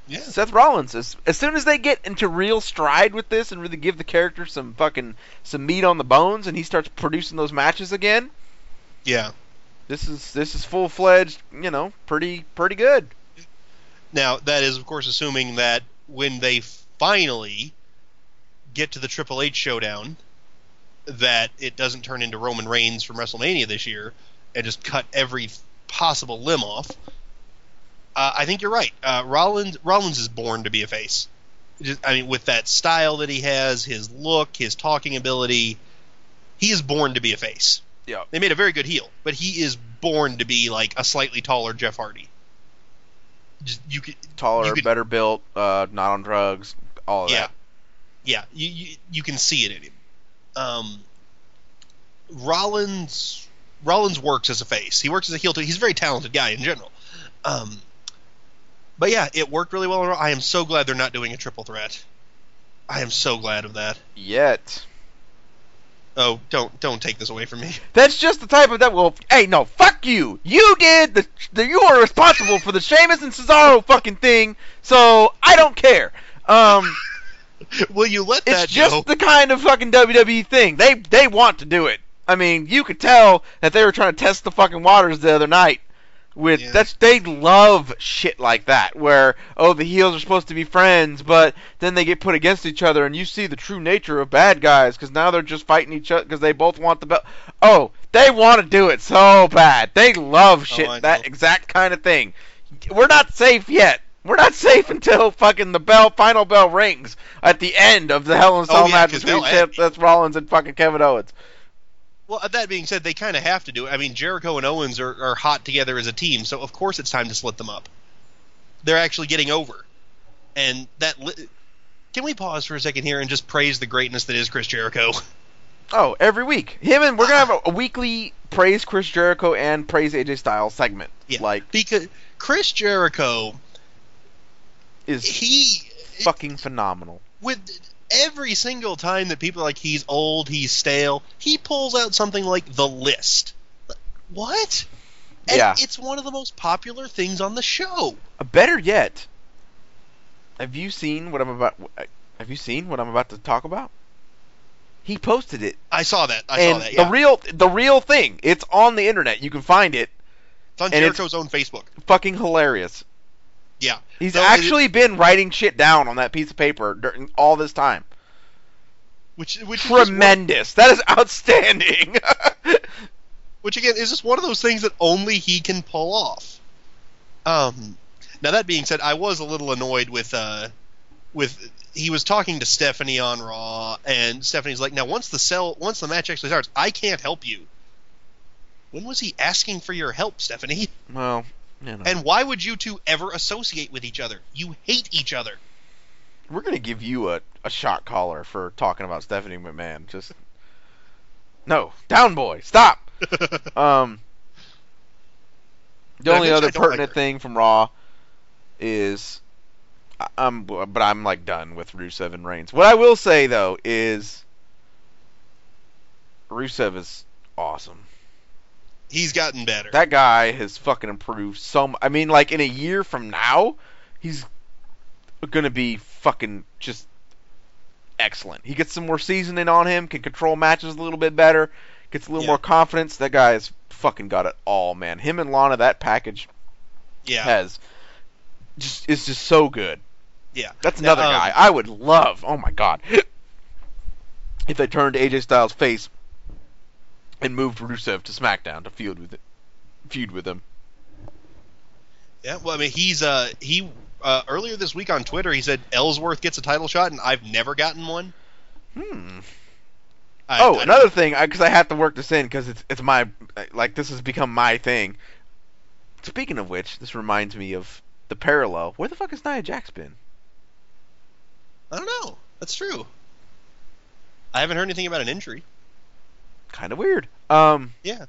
Yeah. Seth Rollins. As, as soon as they get into real stride with this and really give the character some fucking some meat on the bones, and he starts producing those matches again, Yeah. this is this is full fledged. You know, pretty pretty good. Now that is, of course, assuming that when they finally get to the Triple H showdown, that it doesn't turn into Roman Reigns from WrestleMania this year and just cut every possible limb off. Uh, I think you're right. Uh, Rollins Rollins is born to be a face. Just, I mean, with that style that he has, his look, his talking ability, he is born to be a face. Yeah. They made a very good heel, but he is born to be like a slightly taller Jeff Hardy. Just, you could, Taller, You could- better built, uh, not on drugs, all of yeah, that. yeah, you, you you can see it in him. Um, Rollins Rollins works as a face. He works as a heel too. He's a very talented guy in general. Um, but yeah, it worked really well. I am so glad they're not doing a triple threat. I am so glad of that. Yet. Oh, don't don't take this away from me. That's just the type of that. Well, hey, no, fuck you. You did the, the you are responsible for the Sheamus and Cesaro fucking thing. So I don't care. Um, Will you let it's that It's just go? the kind of fucking WWE thing. They they want to do it. I mean, you could tell that they were trying to test the fucking waters the other night. With Yeah. that's they love shit like that where oh the heels are supposed to be friends but then they get put against each other and you see the true nature of bad guys because now they're just fighting each other because they both want the belt. Oh, they want to do it so bad. They love oh, shit Oh, that exact kind of thing. We're not safe yet. We're not safe until fucking the bell final bell rings at the end of the Hell in a Cell Oh, yeah, match between Seth. Seth Rollins and fucking Kevin Owens. Well, uh, that being said, they kind of have to do it. I mean, Jericho and Owens are, are hot together as a team, so of course it's time to split them up. They're actually getting over, and that. Li- Can we pause for a second here and just praise the greatness that is Chris Jericho? Oh, every week. Him and we're gonna have a, a weekly praise Chris Jericho and praise AJ Styles segment. Yeah. Like because Chris Jericho, is he fucking phenomenal. with every single time that people are like he's old, he's stale, he pulls out something like the list. What? And Yeah. it's one of the most popular things on the show. Uh, better yet, have you seen what I'm about? Have you seen what I'm about to talk about? He posted it, I saw that. I and saw that. Yeah. the real the real thing. It's on the internet. You can find it. it's on Jericho's own Facebook. Fucking hilarious. Yeah. He's So actually been writing shit down on that piece of paper during all this time. Which which is Tremendous. That is outstanding. which again is just one of those things that only he can pull off. Um, now that being said, I was a little annoyed with uh, with he was talking to Stephanie on Raw, and Stephanie's like, "Now once the cell, once the match actually starts, I can't help you." When was he asking for your help, Stephanie? well, you know. And why would you two ever associate with each other? You hate each other. We're gonna give you a, a shot collar for talking about Stephanie McMahon. Just No, down boy, stop. um, the only other I don't like pertinent thing from Raw is, I'm, but I'm like done with Rusev and Reigns. What I will say though is, Rusev is awesome. He's gotten better. That guy has fucking improved so. mu- I mean, like in a year from now, he's gonna be fucking just excellent. He gets some more seasoning on him, can control matches a little bit better, gets a little Yeah. more confidence. That guy has fucking got it all, man. Him and Lana, that package yeah. has just is just so good. Yeah. That's Now, another um, guy I would love. Oh my god, if they turned AJ Styles face and moved Rusev to SmackDown to feud with it, feud with him. Yeah, well, I mean, he's uh he uh, earlier this week on Twitter he said Ellsworth gets a title shot and I've never gotten one. Hmm. I, oh, I- another thing, because I have to work this in because it's it's my like this has become my thing. Speaking of which, this reminds me of the parallel. Where the fuck has Nia Jax been? I don't know. That's true. I haven't heard anything about an injury. Kind of weird. Um, Yeah.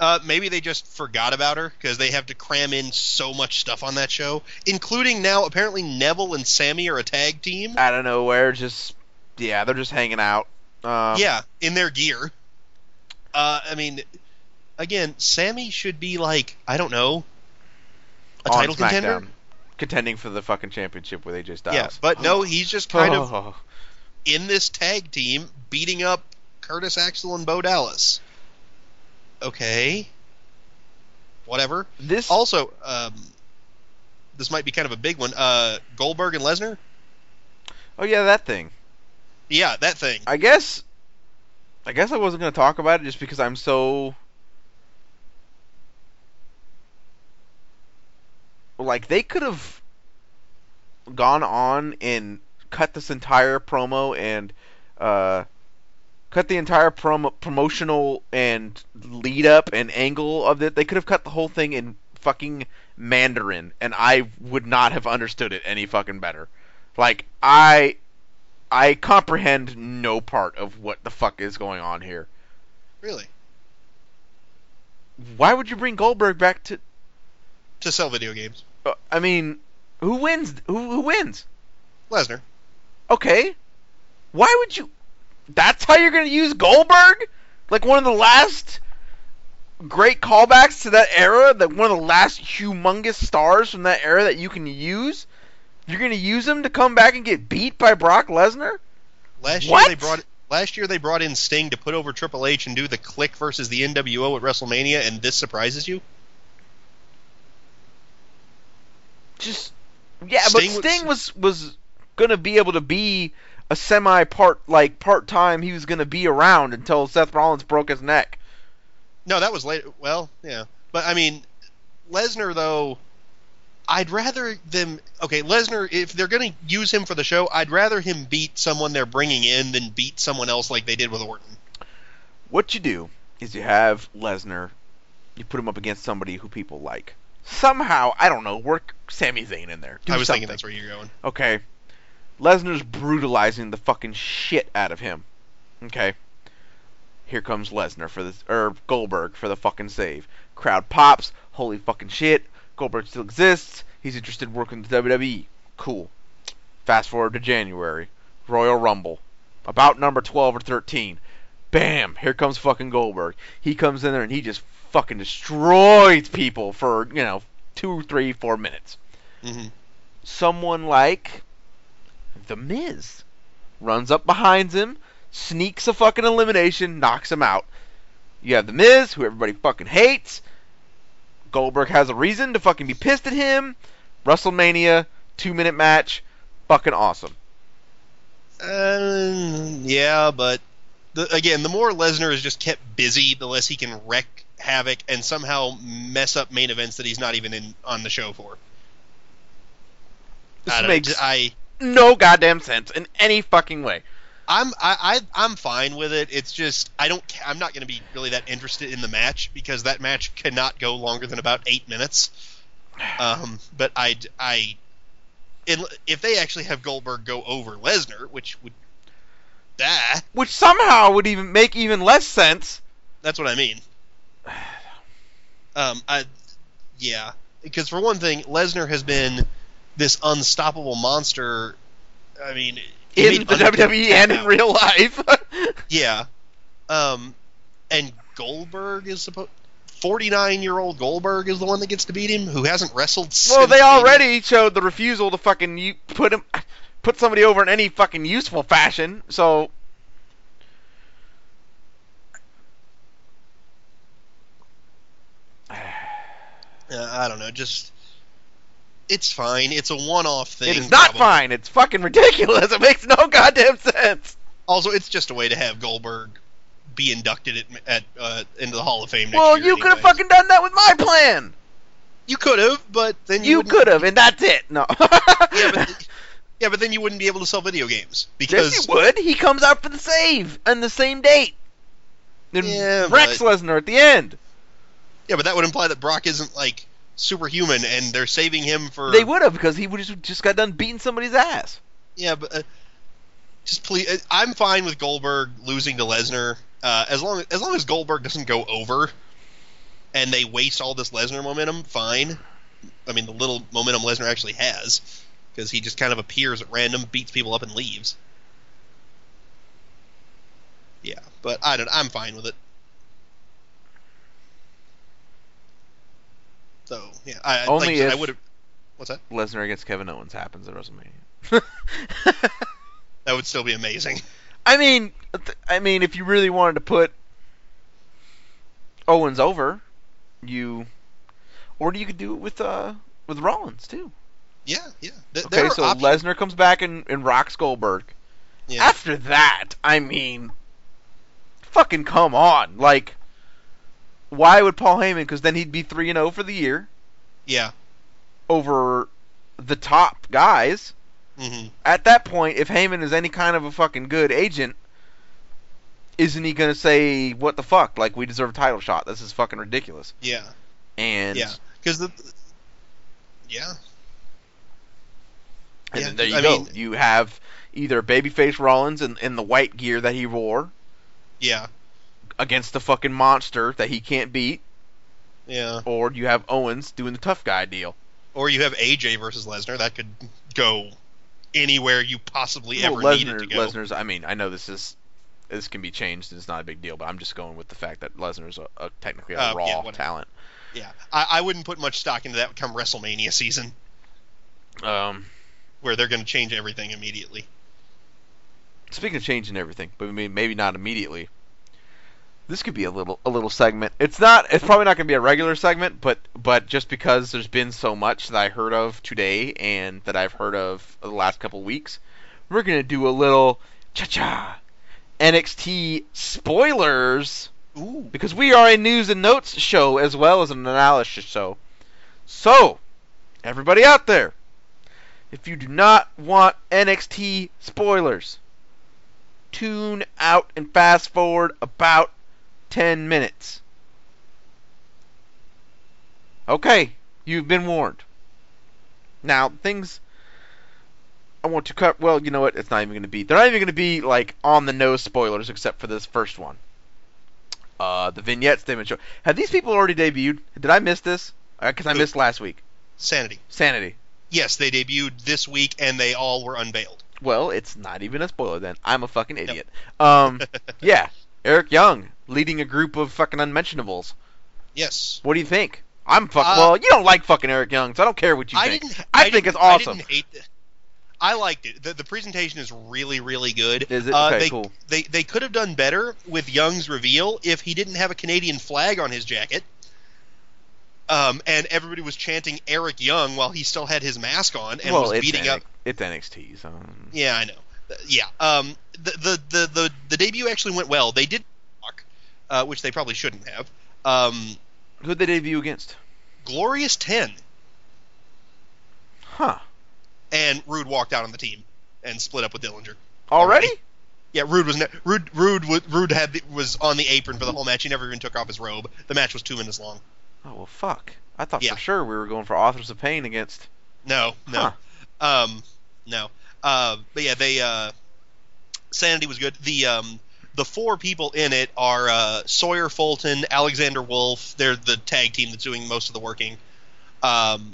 Uh, maybe they just forgot about her because they have to cram in so much stuff on that show, including now apparently Neville and Sami are a tag team. out of nowhere, just yeah, they're just hanging out. Um, yeah, in their gear. Uh, I mean, again, Sami should be like I don't know, a title contender. Contending for the fucking championship with AJ Styles. Yeah, but no, he's just kind of Oh. in this tag team beating up Curtis Axel and Bo Dallas. Okay. Whatever. this Also, um, this might be kind of a big one. Uh, Goldberg and Lesnar. oh yeah, that thing. Yeah, that thing. I guess I guess I wasn't gonna talk about it just because I'm so like they could have gone on and cut this entire promo and uh cut the entire promo promotional and lead up and angle of it. They could have cut the whole thing in fucking Mandarin and I would not have understood it any fucking better. Like I I comprehend no part of what the fuck is going on here. Really. Why would you bring Goldberg back to? To sell video games. Uh, I mean, who wins? Who who wins? Lesnar. Okay, why would you? That's how you're gonna use Goldberg? Like one of the last great callbacks to that era, that one of the last humongous stars from that era that you can use. You're gonna use him to come back and get beat by Brock Lesnar? Last What? year they brought last year they brought in Sting to put over Triple H and do the Kliq versus the NWO at WrestleMania, and this surprises you? just yeah, Sting but was- Sting was was gonna be able to be a semi part like part time. He was gonna be around until Seth Rollins broke his neck. No, that was later. Well, yeah, but I mean, Lesnar though. I'd rather them. Okay, Lesnar. If they're going to use him for the show, I'd rather him beat someone they're bringing in than beat someone else like they did with Orton. What you do is you have Lesnar, you put him up against somebody who people like. Somehow, I don't know, work Sami Zayn in there. Do I was something. thinking that's where you're going. Okay. Lesnar's brutalizing the fucking shit out of him. Okay. Here comes Lesnar for the or Goldberg for the fucking save. Crowd pops. Holy fucking shit. Goldberg still exists. He's interested in working with WWE. Cool. Fast forward to January. Royal Rumble. About number 12 or 13. Bam! Here comes fucking Goldberg. He comes in there and he just fucking destroys people for, you know, two, three, four minutes hmm someone like The Miz runs up behind him, sneaks a fucking elimination, knocks him out. You have The Miz, who everybody fucking hates. Goldberg has a reason to fucking be pissed at him. WrestleMania, two minute match, fucking awesome. Uh, yeah, but the, again, the more Lesnar is just kept busy, the less he can wreck havoc and somehow mess up main events that he's not even in on the show for. This I makes I no goddamn sense in any fucking way. I'm I, I I'm fine with it. It's just I don't I'm not going to be really that interested in the match because that match cannot go longer than about eight minutes. Um, but I I if they actually have Goldberg go over Lesnar, which would bah. which somehow would even make even less sense. That's what I mean. Um, I, yeah, because for one thing, Lesnar has been this unstoppable monster. I mean, In the Undertaker WWE and in real life. Yeah. Um, and Goldberg is supposed. 49 year old Goldberg is the one that gets to beat him, who hasn't wrestled since. well, they already showed the refusal to fucking put him, put somebody over in any fucking useful fashion. So Uh, I don't know, just. It's fine. It's a one off thing. it is not probably. fine. It's fucking ridiculous. It makes no goddamn sense. Also, it's just a way to have Goldberg be inducted at, at uh, into the Hall of Fame next Well, you could have fucking done that with my plan. You could have, but then you, You could have, and that's it. No. Yeah, but yeah, but then you wouldn't be able to sell video games because yes, you would. He comes out for the save on the same date. And Yeah, Rex but- Lesnar at the end. yeah, but that would imply that Brock isn't like superhuman, and they're saving him for. They would have because he would just just got done beating somebody's ass. Yeah, but uh, just please, uh, I'm fine with Goldberg losing to Lesnar uh, as long as long as Goldberg doesn't go over, and they waste all this Lesnar momentum. Fine. I mean, the little momentum Lesnar actually has, because he just kind of appears at random, beats people up, and leaves. Yeah, but I don't. I'm fine with it. So yeah, I Only like, I would have. What's that? Lesnar against Kevin Owens happens at WrestleMania. That would still be amazing. I mean, th- I mean, if you really wanted to put Owens over, you, or you could do it with uh with Rollins too. Yeah, yeah. Th- Okay, so options. Lesnar comes back and, and rocks Goldberg. Yeah. After that, I mean, fucking come on, like, why would Paul Heyman? Because then he'd be three and zero for the year Yeah. over the top guys. hmm At that point, if Heyman is any kind of a fucking good agent, isn't he gonna say what the fuck? Like we deserve a title shot. This is fucking ridiculous. Yeah. And Yeah. Because the. Yeah. and Yeah, there you I go. mean- you have either babyface Rollins in, in the white gear that he wore Yeah. Against the fucking monster that he can't beat, Yeah. or you have Owens doing the tough guy deal. Or you have AJ versus Lesnar. That could go anywhere you possibly Well, ever need it Lesnar, to go. Lesnar's. I mean, I know this is this can be changed. It's not a big deal, but I'm just going with the fact that Lesnar's a, a technically a Uh, raw yeah, talent. Yeah. I, I wouldn't put much stock into that come WrestleMania season, Um, where they're going to change everything immediately. Speaking of changing everything, but maybe not immediately. This could be a little a little segment. It's not. It's probably not going to be a regular segment, but but just because there's been so much that I heard of today and that I've heard of the last couple weeks, we're going to do a little cha cha NXT spoilers Ooh. because we are a news and notes show as well as an analysis show. So, everybody out there, if you do not want NXT spoilers, tune out and fast forward about 10 minutes. Okay, you've been warned. Now, things I want to cut. Well, you know what? It's not even going to be. They're not even going to be like on the nose spoilers, except for this first one. Uh, the vignettes they've been show. Have these people already debuted? Did I miss this? Because I missed last week. Sanity. Sanity. Yes, they debuted this week, and they all were unveiled. Well, it's not even a spoiler then. I'm a fucking idiot. Um, yeah, Eric Young leading a group of fucking unmentionables. Yes. What do you think? I'm fuck. Uh, well, you don't like fucking Eric Young, so I don't care what you I think. didn't. I think it's I awesome. didn't hate the, I liked it. The, the presentation is really, really good. Is it? Uh, Okay, they, cool. They they could have done better with Young's reveal if he didn't have a Canadian flag on his jacket. Um, and everybody was chanting Eric Young while he still had his mask on and well, was beating NX up. It's NXT, so Yeah, I know. Yeah. Um, the, the the the the debut actually went well. They did talk, uh, which they probably shouldn't have. Um, who'd they debut against? Glorious Ten Huh? and Roode walked out on the team and split up with Dillinger. Already? Yeah, Roode was ne- Roode. Roode Roode had the, was on the apron for the whole match. He never even took off his robe. The match was two minutes long. Oh well, fuck. I thought Yeah. for sure we were going for Authors of Pain against. No, no, um, no. Uh, but yeah, they. Uh, Sanity was good. The um, the four people in it are uh, Sawyer Fulton, Alexander Wolf. They're the tag team that's doing most of the working. Um,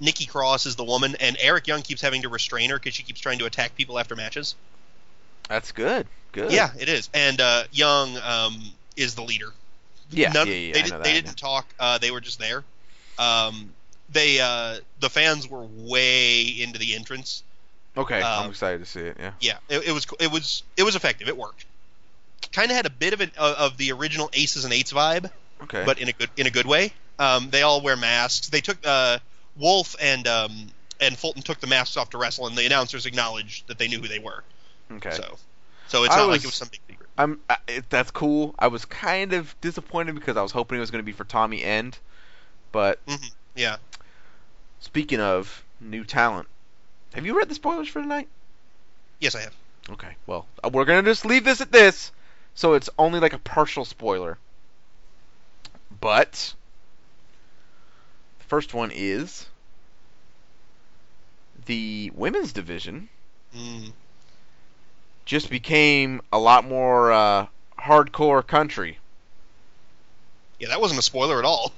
Nikki Cross is the woman, and Eric Young keeps having to restrain her because she keeps trying to attack people after matches. That's good. Good. Yeah, it is. And uh, Young um, is the leader. Yeah. None- yeah. Yeah. they did, they didn't talk. Uh, they were just there. Um, they uh, the fans were way into the entrance. Okay. I'm um, excited to see it. Yeah. Yeah, it, it was it was it was effective. It worked. Kind of had a bit of an uh, of the original Aces and Eights vibe, Okay. but in a good in a good way. Um, they all wear masks. They took uh, Wolf and um, and Fulton took the masks off to wrestle, and the announcers acknowledged that they knew who they were. okay. So, so it's I not like it was some big secret. I'm. I, it, that's cool. I was kind of disappointed because I was hoping it was going to be for Tommy End, but Yeah. speaking of new talent, have you read the spoilers for tonight? Yes, I have. Okay. Well, uh, we're gonna just leave this at this, so it's only like a partial spoiler. But the first one is the women's division Mm. just became a lot more uh, hardcore country, Yeah, that wasn't a spoiler at all.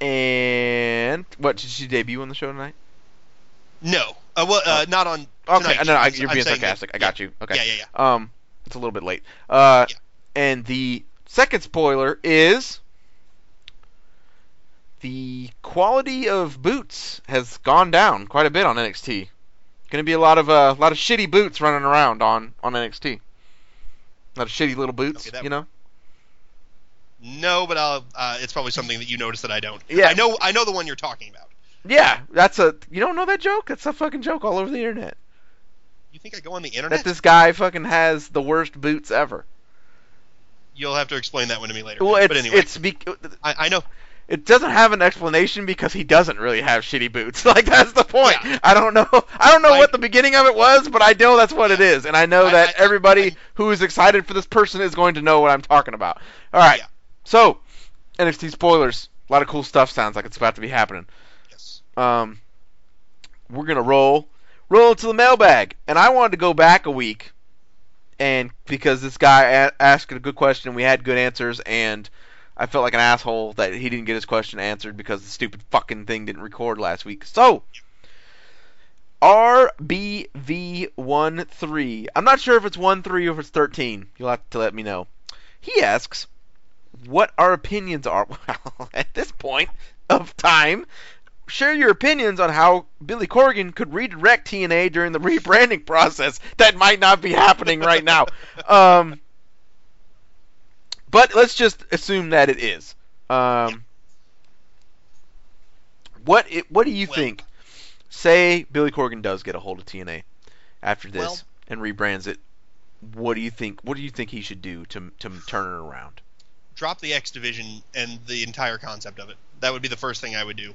and what did she debut on the show tonight? No. Uh, well, uh, not on. Okay, no, no, I, you're I'm being saying that- sarcastic. I got you. Okay. Yeah, yeah, yeah. Um, it's a little bit late. Uh, Yeah. and the second spoiler is the quality of boots has gone down quite a bit on NXT. Going to be a lot of uh, a lot of shitty boots running around on on NXT. A lot of shitty little boots, Okay, that- you know. No, but I'll, uh, it's probably something that you noticed that I don't. Yeah. I know. I know the one you're talking about. Yeah, that's a you don't know that joke? That's a fucking joke all over the internet. You think I go on the internet? That this guy fucking has the worst boots ever. You'll have to explain that one to me later. Well, it's but anyway, it's be, I, I know. it doesn't have an explanation because he doesn't really have shitty boots. Like that's the point. Yeah. I don't know. I don't know I- what the beginning of it was, but I know that's what it is, and I know I- that everybody who is excited for this person is going to know what I'm talking about. All right. Yeah. So, NXT spoilers. A lot of cool stuff sounds like it's about to be happening. Um, we're gonna roll roll to the mailbag, and I wanted to go back a week, and because this guy a- asked a good question, we had good answers, and I felt like an asshole that he didn't get his question answered because the stupid fucking thing didn't record last week. So. RBV13. I'm not sure if it's 1 3 or if it's 13. You'll have to let me know. He asks what our opinions are. Well, at this point of time, share your opinions on how Billy Corgan could redirect TNA during the rebranding process. That might not be happening right now. Um, but let's just assume that it is. Um, what it, what do you Well- think? Say Billy Corgan does get a hold of TNA after this Well- and rebrands it. What do you think? What do you think he should do to to turn it around? Drop the X division and the entire concept of it. That would be the first thing I would do.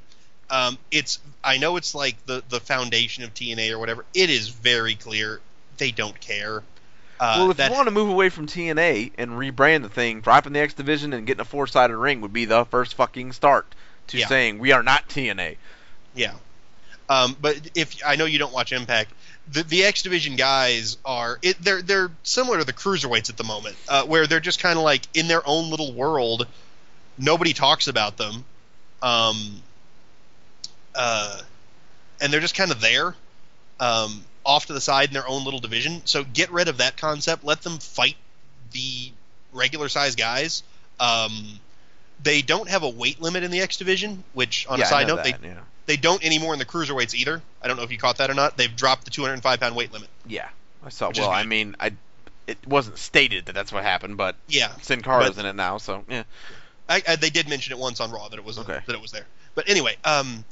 Um, it's. I know it's like the the foundation of TNA or whatever. It is very clear they don't care. Uh, well, if that, you want to move away from TNA and rebrand the thing, dropping the X Division and getting a four-sided ring would be the first fucking start to Yeah. saying we are not TNA. Yeah. Um, but if I know you don't watch Impact, the the X Division guys are it, they're they're similar to the cruiserweights at the moment, uh, where they're just kind of like in their own little world. Nobody talks about them, um, uh, and they're just kind of there, um, off to the side in their own little division. So get rid of that concept. Let them fight the regular size guys. Um, they don't have a weight limit in the X Division, which on yeah, a side note, they yeah. they don't anymore in the cruiserweights either. I don't know if you caught that or not. They've dropped the 205 pound weight limit. yeah, I saw. Well, I mean, I it wasn't stated that that's what happened, but Yeah, Sin Cara's in it now, so yeah. I, I, they did mention it once on Raw that it was Okay. that it was there. But anyway, um,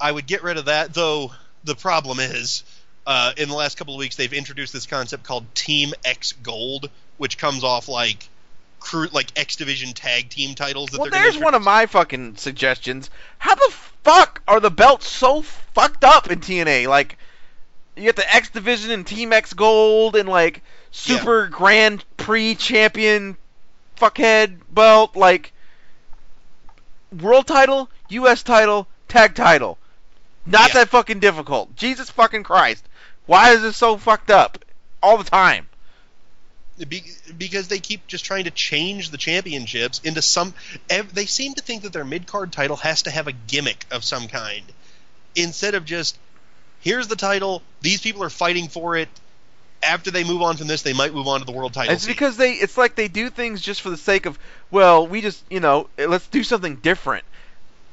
I would get rid of that. Though the problem is, uh, in the last couple of weeks, they've introduced this concept called Team X Gold, which comes off like crew like X Division tag team titles. That Well, there's one of my fucking suggestions. How the fuck are the belts so fucked up in TNA? Like, you get the X Division and Team X Gold and like Super Grand Prix Champion fuckhead belt, like world title, U.S. title, tag title. Not Yeah. that fucking difficult. Jesus fucking Christ. Why is this so fucked up? all the time. Be, because they keep just trying to change the championships into some. ev- They seem to think that their mid card title has to have a gimmick of some kind, instead of just here's the title. These people are fighting for it. After they move on from this, they might move on to the world title. It's because they it's like they do things just for the sake of well, we just you know let's do something different.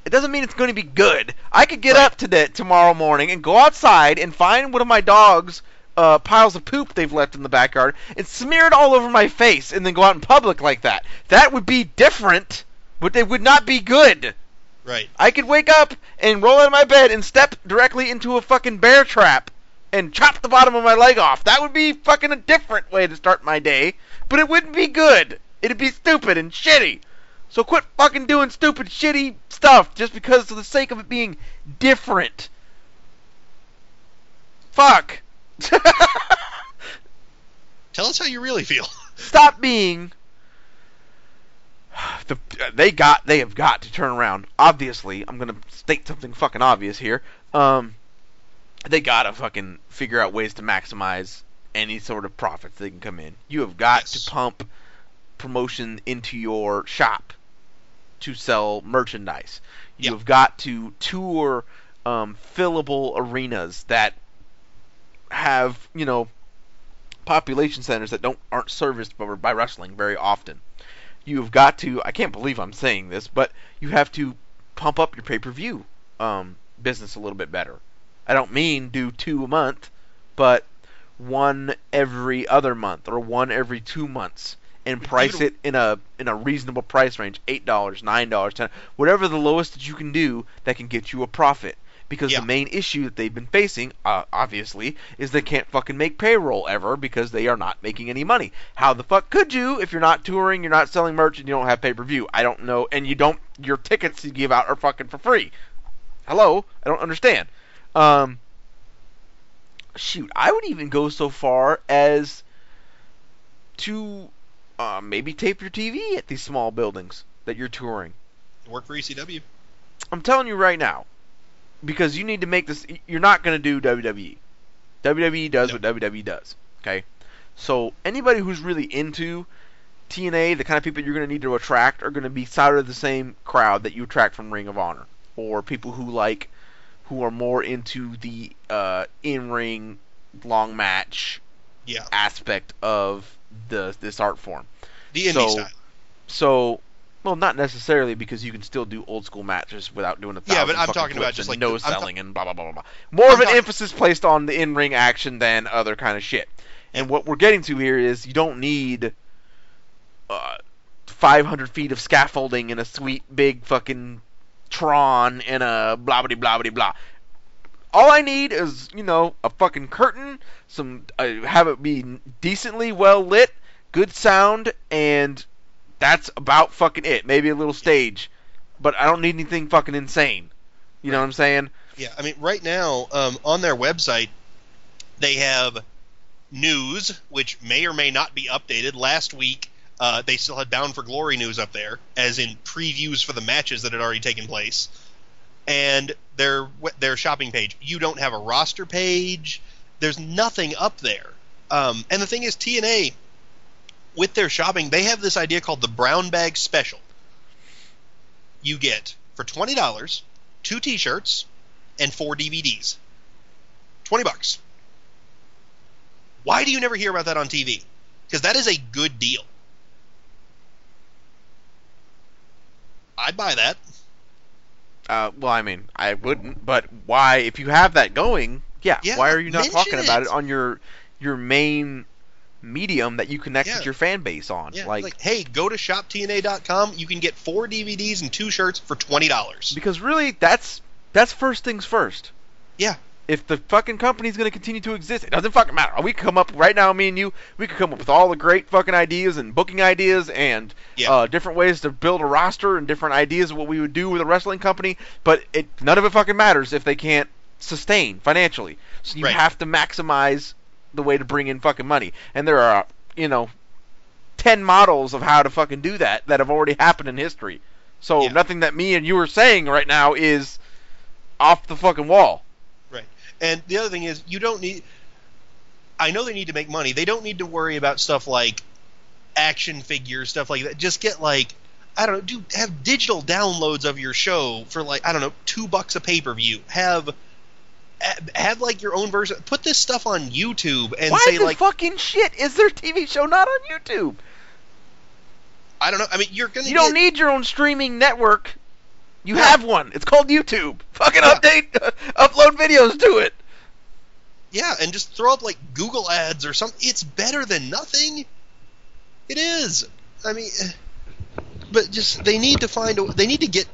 It doesn't mean it's going to be good. I could get Right. up today tomorrow morning and go outside and find one of my dogs uh, piles of poop they've left in the backyard and smear it all over my face and then go out in public like that. That would be different, but it would not be good. right. I could wake up and roll out of my bed and step directly into a fucking bear trap and chop the bottom of my leg off. That would be fucking a different way to start my day, but it wouldn't be good. It'd be stupid and shitty. So quit fucking doing stupid, shitty stuff just because for the sake of it being different. Fuck. Tell us how you really feel. Stop being. The, they got they have got to turn around. Obviously, I'm gonna state something fucking obvious here. Um, they gotta fucking figure out ways to maximize any sort of profits they can come in. You have got Yes. to pump promotion into your shop to sell merchandise. You Yeah. have got to tour um, fillable arenas that have you know population centers that don't aren't serviced by, by wrestling very often. You've got to I can't believe I'm saying this, but you have to pump up your pay-per-view um, business a little bit better. I don't mean do two a month, but one every other month or one every two months and price it in a in a reasonable price range eight dollars nine dollars ten whatever the lowest that you can do that can get you a profit. Because Yeah. the main issue that they've been facing uh, obviously is they can't fucking make payroll ever because they are not making any money. How the fuck could you if you're not touring you're not selling merch and you don't have pay-per-view? I don't know and you don't your tickets you give out are fucking for free. Hello? I don't understand. Um shoot i would even go so far as to uh, maybe tape your tv at these small buildings that you're touring Work for ECW. I'm telling you right now, because you need to make this. You're not going to do WWE. WWE does No. what WWE does. Okay, so anybody who's really into TNA, the kind of people you're going to need to attract are going to be sort of the same crowd that you attract from Ring of Honor, or people who like, who are more into the uh, in-ring long match Yeah. aspect of the this art form. The indie So- style. So, well, not necessarily because you can still do old school matches without doing a thousand Yeah, but I'm talking about just like no the- ta- selling and blah blah blah blah. More of I'm an talking- emphasis placed on the in ring action than other kind of shit. And what we're getting to here is you don't need uh, 500 feet of scaffolding and a sweet big fucking Tron and a blah blah blah blah blah. All I need is, you know, a fucking curtain, some uh, have it be decently well lit, good sound, and that's about fucking it. Maybe a little stage, but I don't need anything fucking insane. You know what I'm saying? Yeah, I mean, right now um, on their website, they have news, which may or may not be updated. Last week, uh, they still had Bound for Glory news up there, as in previews for the matches that had already taken place, and their their shopping page. You don't have a roster page. There's nothing up there. Um, and the thing is, TNA with their shopping, they have this idea called the brown bag special. You get for twenty dollars two T-shirts and four DVDs. Twenty bucks. Why do you never hear about that on TV? Because that is a good deal. I'd buy that. Uh, well, I mean, I wouldn't, but why? If you have that going, yeah. Yeah, why are you not talking about it. it on your your main medium that you connect Yeah. with your fan base on? Yeah, like, like, hey, go to shoptna.com. You can get four DVDs and two shirts for twenty dollars. because really, that's that's first things first. Yeah. If the fucking company's going to continue to exist, it doesn't fucking matter. We could come up right now, me and you, we could come up with all the great fucking ideas and booking ideas and Yeah. uh, different ways to build a roster and different ideas of what we would do with a wrestling company. But it none of it fucking matters if they can't sustain financially. So you Right. have to maximize the way to bring in fucking money. And there are, you know, ten models of how to fucking do that that have already happened in history. So Yeah. nothing that me and you are saying right now is off the fucking wall. And the other thing is, you don't need. I know they need to make money. They don't need to worry about stuff like action figures, stuff like that. Just get like I don't know, do have digital downloads of your show for like I don't know, two bucks a pay per view. Have have like your own version. Put this stuff on YouTube and Why say the like fucking shit is their TV show not on YouTube? I don't know. I mean, you're gonna You don't get- need your own streaming network. You Yeah. have one. It's called YouTube. Fucking Yeah. update, upload videos to it. Yeah, and just throw up like Google ads or something. It's better than nothing. It is. I mean, eh, but just they need to find. A, they need to get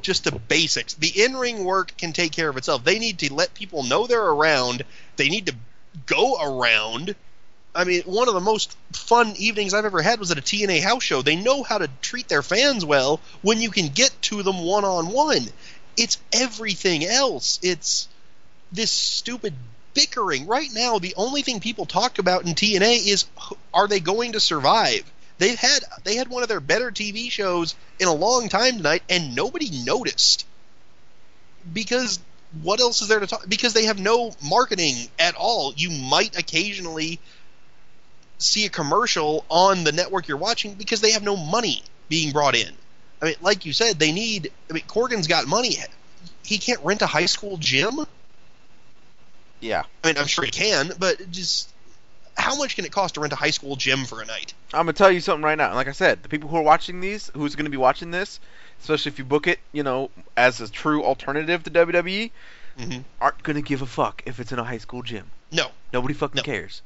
just the basics. The in-ring work can take care of itself. They need to let people know they're around. They need to go around. I mean, one of the most fun evenings I've ever had was at a TNA house show. They know how to treat their fans well when you can get to them one on one. It's everything else. It's this stupid bickering. Right now, the only thing people talk about in TNA is are they going to survive? They've had they had one of their better TV shows in a long time tonight, and nobody noticed because what else is there to talk? Because they have no marketing at all. You might occasionally see a commercial on the network you're watching because they have no money being brought in. I mean, like you said, they need. I mean, Corgan's got money. He can't rent a high school gym. Yeah. I mean, I'm sure he can, but just how much can it cost to rent a high school gym for a night? I'm gonna tell you something right now. Like I said, the people who are watching these, who's gonna be watching this, especially if you book it, you know, as a true alternative to WWE, Mm-hmm. aren't gonna give a fuck if it's in a high school gym. No, Nobody fucking No. cares.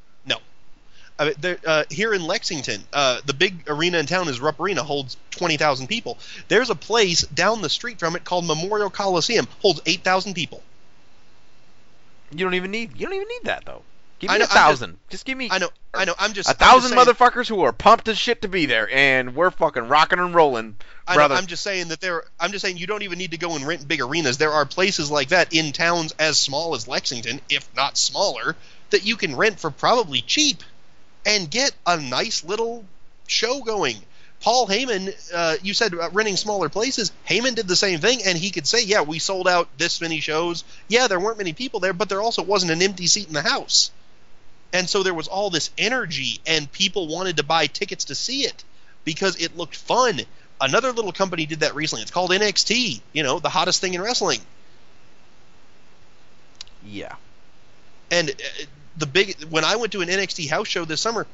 I mean, there, uh, here in Lexington, uh, the big arena in town is Rupp Arena, holds twenty thousand people. There's a place down the street from it called Memorial Coliseum, holds eight thousand people. You don't even need. You don't even need that though. Give me I know, a I'm just- thousand. Just, give me I know, I know. I'm just a just thousand saying- motherfuckers who are pumped as shit to be there, and we're fucking rocking and rolling, I know, brother. I'm just saying that there. I'm just saying you don't even need to go and rent big arenas. There are places like that in towns as small as Lexington, if not smaller, that you can rent for probably cheap, and get a nice little show going. Paul Heyman, uh, you said about renting smaller places. Heyman did the same thing, and he could say, "Yeah, we sold out this many shows. Yeah, there weren't many people there, but there also wasn't an empty seat in the house." And so there was all this energy, and people wanted to buy tickets to see it because it looked fun. Another little company did that recently. It's called NXT. You know, the hottest thing in wrestling. yeah. And uh, the big when I went to an NXT house show this summer,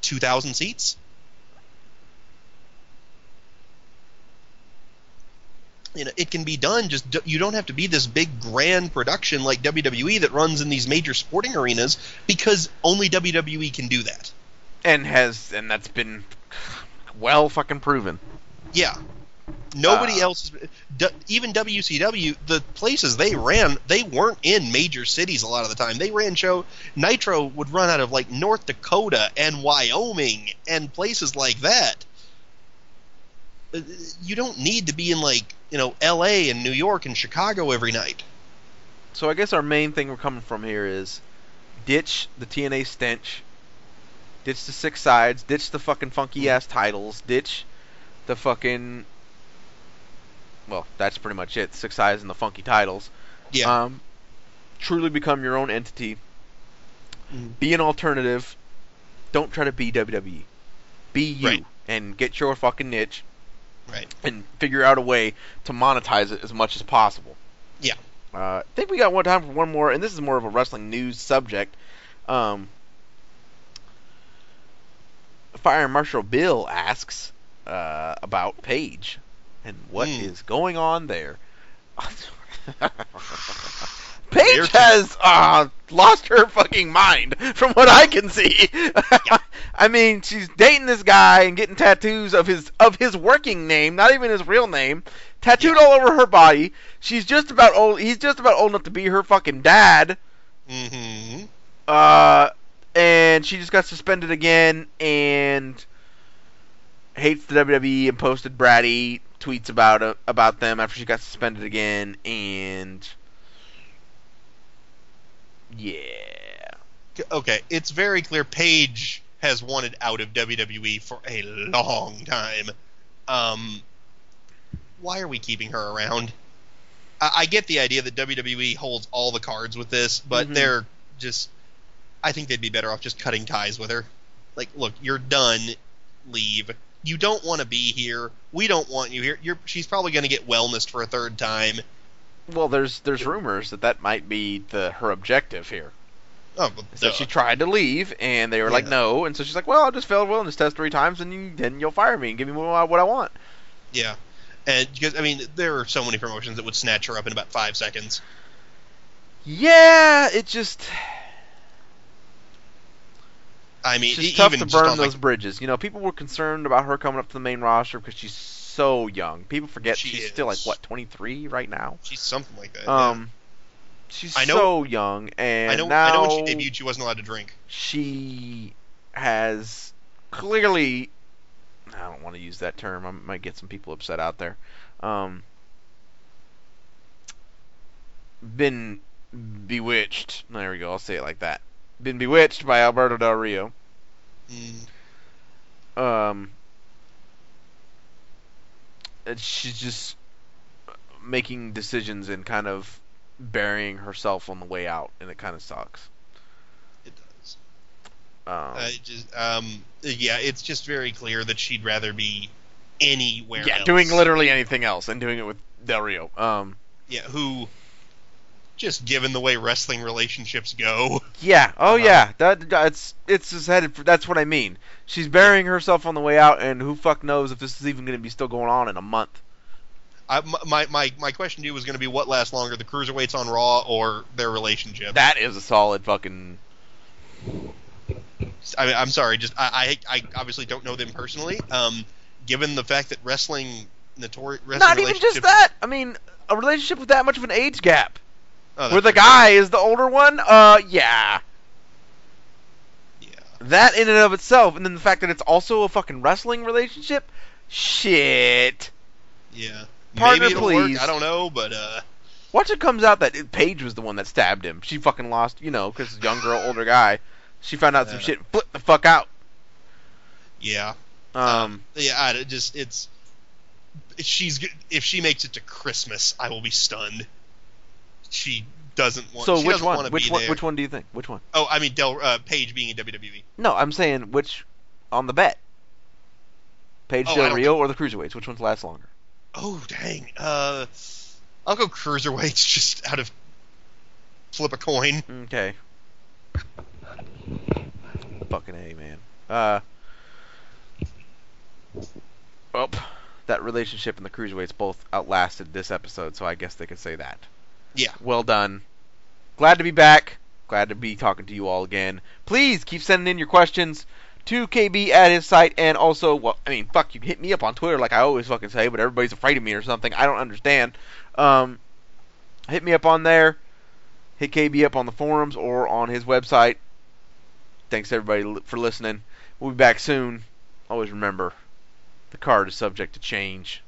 two thousand seats. You know, it can be done. Just you don't have to be this big grand production like WWE that runs in these major sporting arenas because only WWE can do that. And has and that's been well fucking proven. Yeah. Nobody Uh, else, even WCW, the places they ran, they weren't in major cities a lot of the time. They ran show. Nitro would run out of like North Dakota and Wyoming and places like that. Uh, You don't need to be in like you know L.A. and New York and Chicago every night. So I guess our main thing we're coming from here is ditch the TNA stench, ditch the six sides, ditch the fucking funky ass titles, ditch the fucking well, that's pretty much it. Six sides and the funky titles. Yeah. Um, truly become your own entity. Mhm. Be an alternative. Don't try to be WWE. Be you Right. and get your fucking niche right. and figure out a way to monetize it as much as possible. Yeah. Uh, I think we got one time for one more, and this is more of a wrestling news subject. Um, Fire Marshal Bill asks uh, about Paige and what is Hmm. going on there. Paige has uh, lost her fucking mind, from what I can see. I mean, she's dating this guy and getting tattoos of his of his working name, not even his real name, tattooed all over her body. She's just about old. He's just about old enough to be her fucking dad. hmm Uh, and she just got suspended again and hates the WWE and posted bratty tweets about uh, about them after she got suspended again and yeah. Okay, it's very clear Paige has wanted out of WWE for a long time. Um, why are we keeping her around? I, I get the idea that WWE holds all the cards with this, but Mhm. they're just I think they'd be better off just cutting ties with her. Like, look, you're done. Leave. You don't want to be here. We don't want you here. You're, she's probably going to get wellnessed for a third time. Well, there's there's rumors that that might be the her objective here. Oh, So duh. she tried to leave, and they were like, no. And so she's like, well, I'll just fail wellness test three times, and you, then you'll fire me and give me what I want. yeah. And because I mean, there are so many promotions that would snatch her up in about five seconds. Yeah, it just I mean, it's tough even to burn those like, bridges. You know, people were concerned about her coming up to the main roster because she's so young. People forget She she's still like what 23 right now. she's something like that. yeah. Um, she's I know- so young, and I know. now I know when she debuted, she wasn't allowed to drink. she has clearly I don't want to use that term. I might get some people upset out there. Um, been bewitched. There we go. I'll say it like that. Been bewitched by Alberto Del Rio. Mm, Um, and she's just making decisions and kind of burying herself on the way out, and it kind of sucks. it does. Um, it just, um, yeah, it's just very clear that she'd rather be anywhere. yeah, else. doing literally anything else and doing it with Del Rio. Um, Yeah, who? Just given the way wrestling relationships go, yeah, oh Uh-huh. yeah, that that's it's just headed. For, that's what I mean. She's burying herself on the way out, and who fuck knows if this is even going to be still going on in a month. I, my my my question to you was going to be what lasts longer, the cruiserweights on Raw or their relationship? That is a solid fucking. I mean, I'm sorry, just I, I I obviously don't know them personally. Um, given the fact that wrestling notorious wrestling Not even just that. I mean, a relationship with that much of an age gap, Oh, where the guy is the older one. Uh, yeah. Yeah. That in and of itself, and then the fact that it's also a fucking wrestling relationship. Shit. Yeah. Partner, Maybe it'll please. work. I don't know, but uh, Watch it comes out that Paige was the one that stabbed him. She fucking lost, you know, because young girl, older guy. She found out some shit, and flipped the fuck out. yeah. Um, Yeah, I it just it's she's if she makes it to Christmas, I will be stunned. She doesn't want. so she which one? Which one? there. Which one do you think? Which one? Oh, I mean, Del uh, Paige being in WWE. No, I'm saying which on the bet. Paige Oh, Del Rio or the cruiserweights? Which ones last longer? Oh dang. Uh, I'll go cruiserweights just out of flip a coin. Okay. Fucking A, man. Uh. Well, that relationship and the cruiserweights both outlasted this episode, so I guess they could say that. Yeah. Well done. Glad to be back. Glad to be talking to you all again. Please keep sending in your questions to KB at his site, and also, well, I mean, fuck, you hit me up on Twitter like I always fucking say, but everybody's afraid of me or something. I don't understand. Um, hit me up on there. Hit KB up on the forums or on his website. Thanks everybody for listening. We'll be back soon. Always remember, the card is subject to change.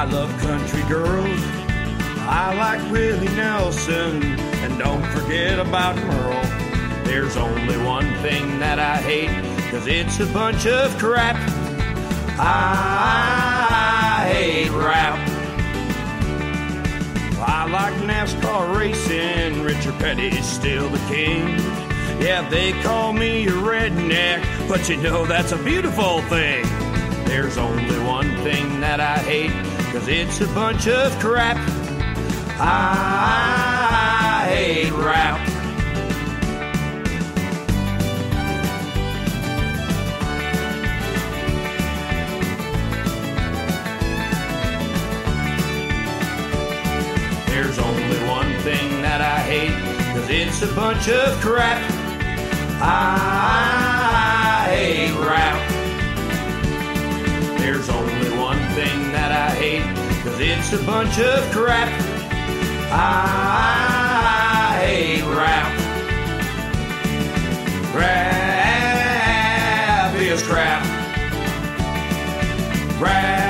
I love country girls. I like Willie Nelson. And don't forget about Merle. There's only one thing that I hate, cause it's a bunch of crap. I hate rap. I like NASCAR racing. Richard Petty's still the king. Yeah, they call me a redneck, but you know that's a beautiful thing. There's only one thing that I hate, cause it's a bunch of crap. I hate rap. There's only one thing that I hate, cause it's a bunch of crap. I hate rap. There's only one thing that I hate, cause it's a bunch of crap. I hate rap. Rap is crap. Rap.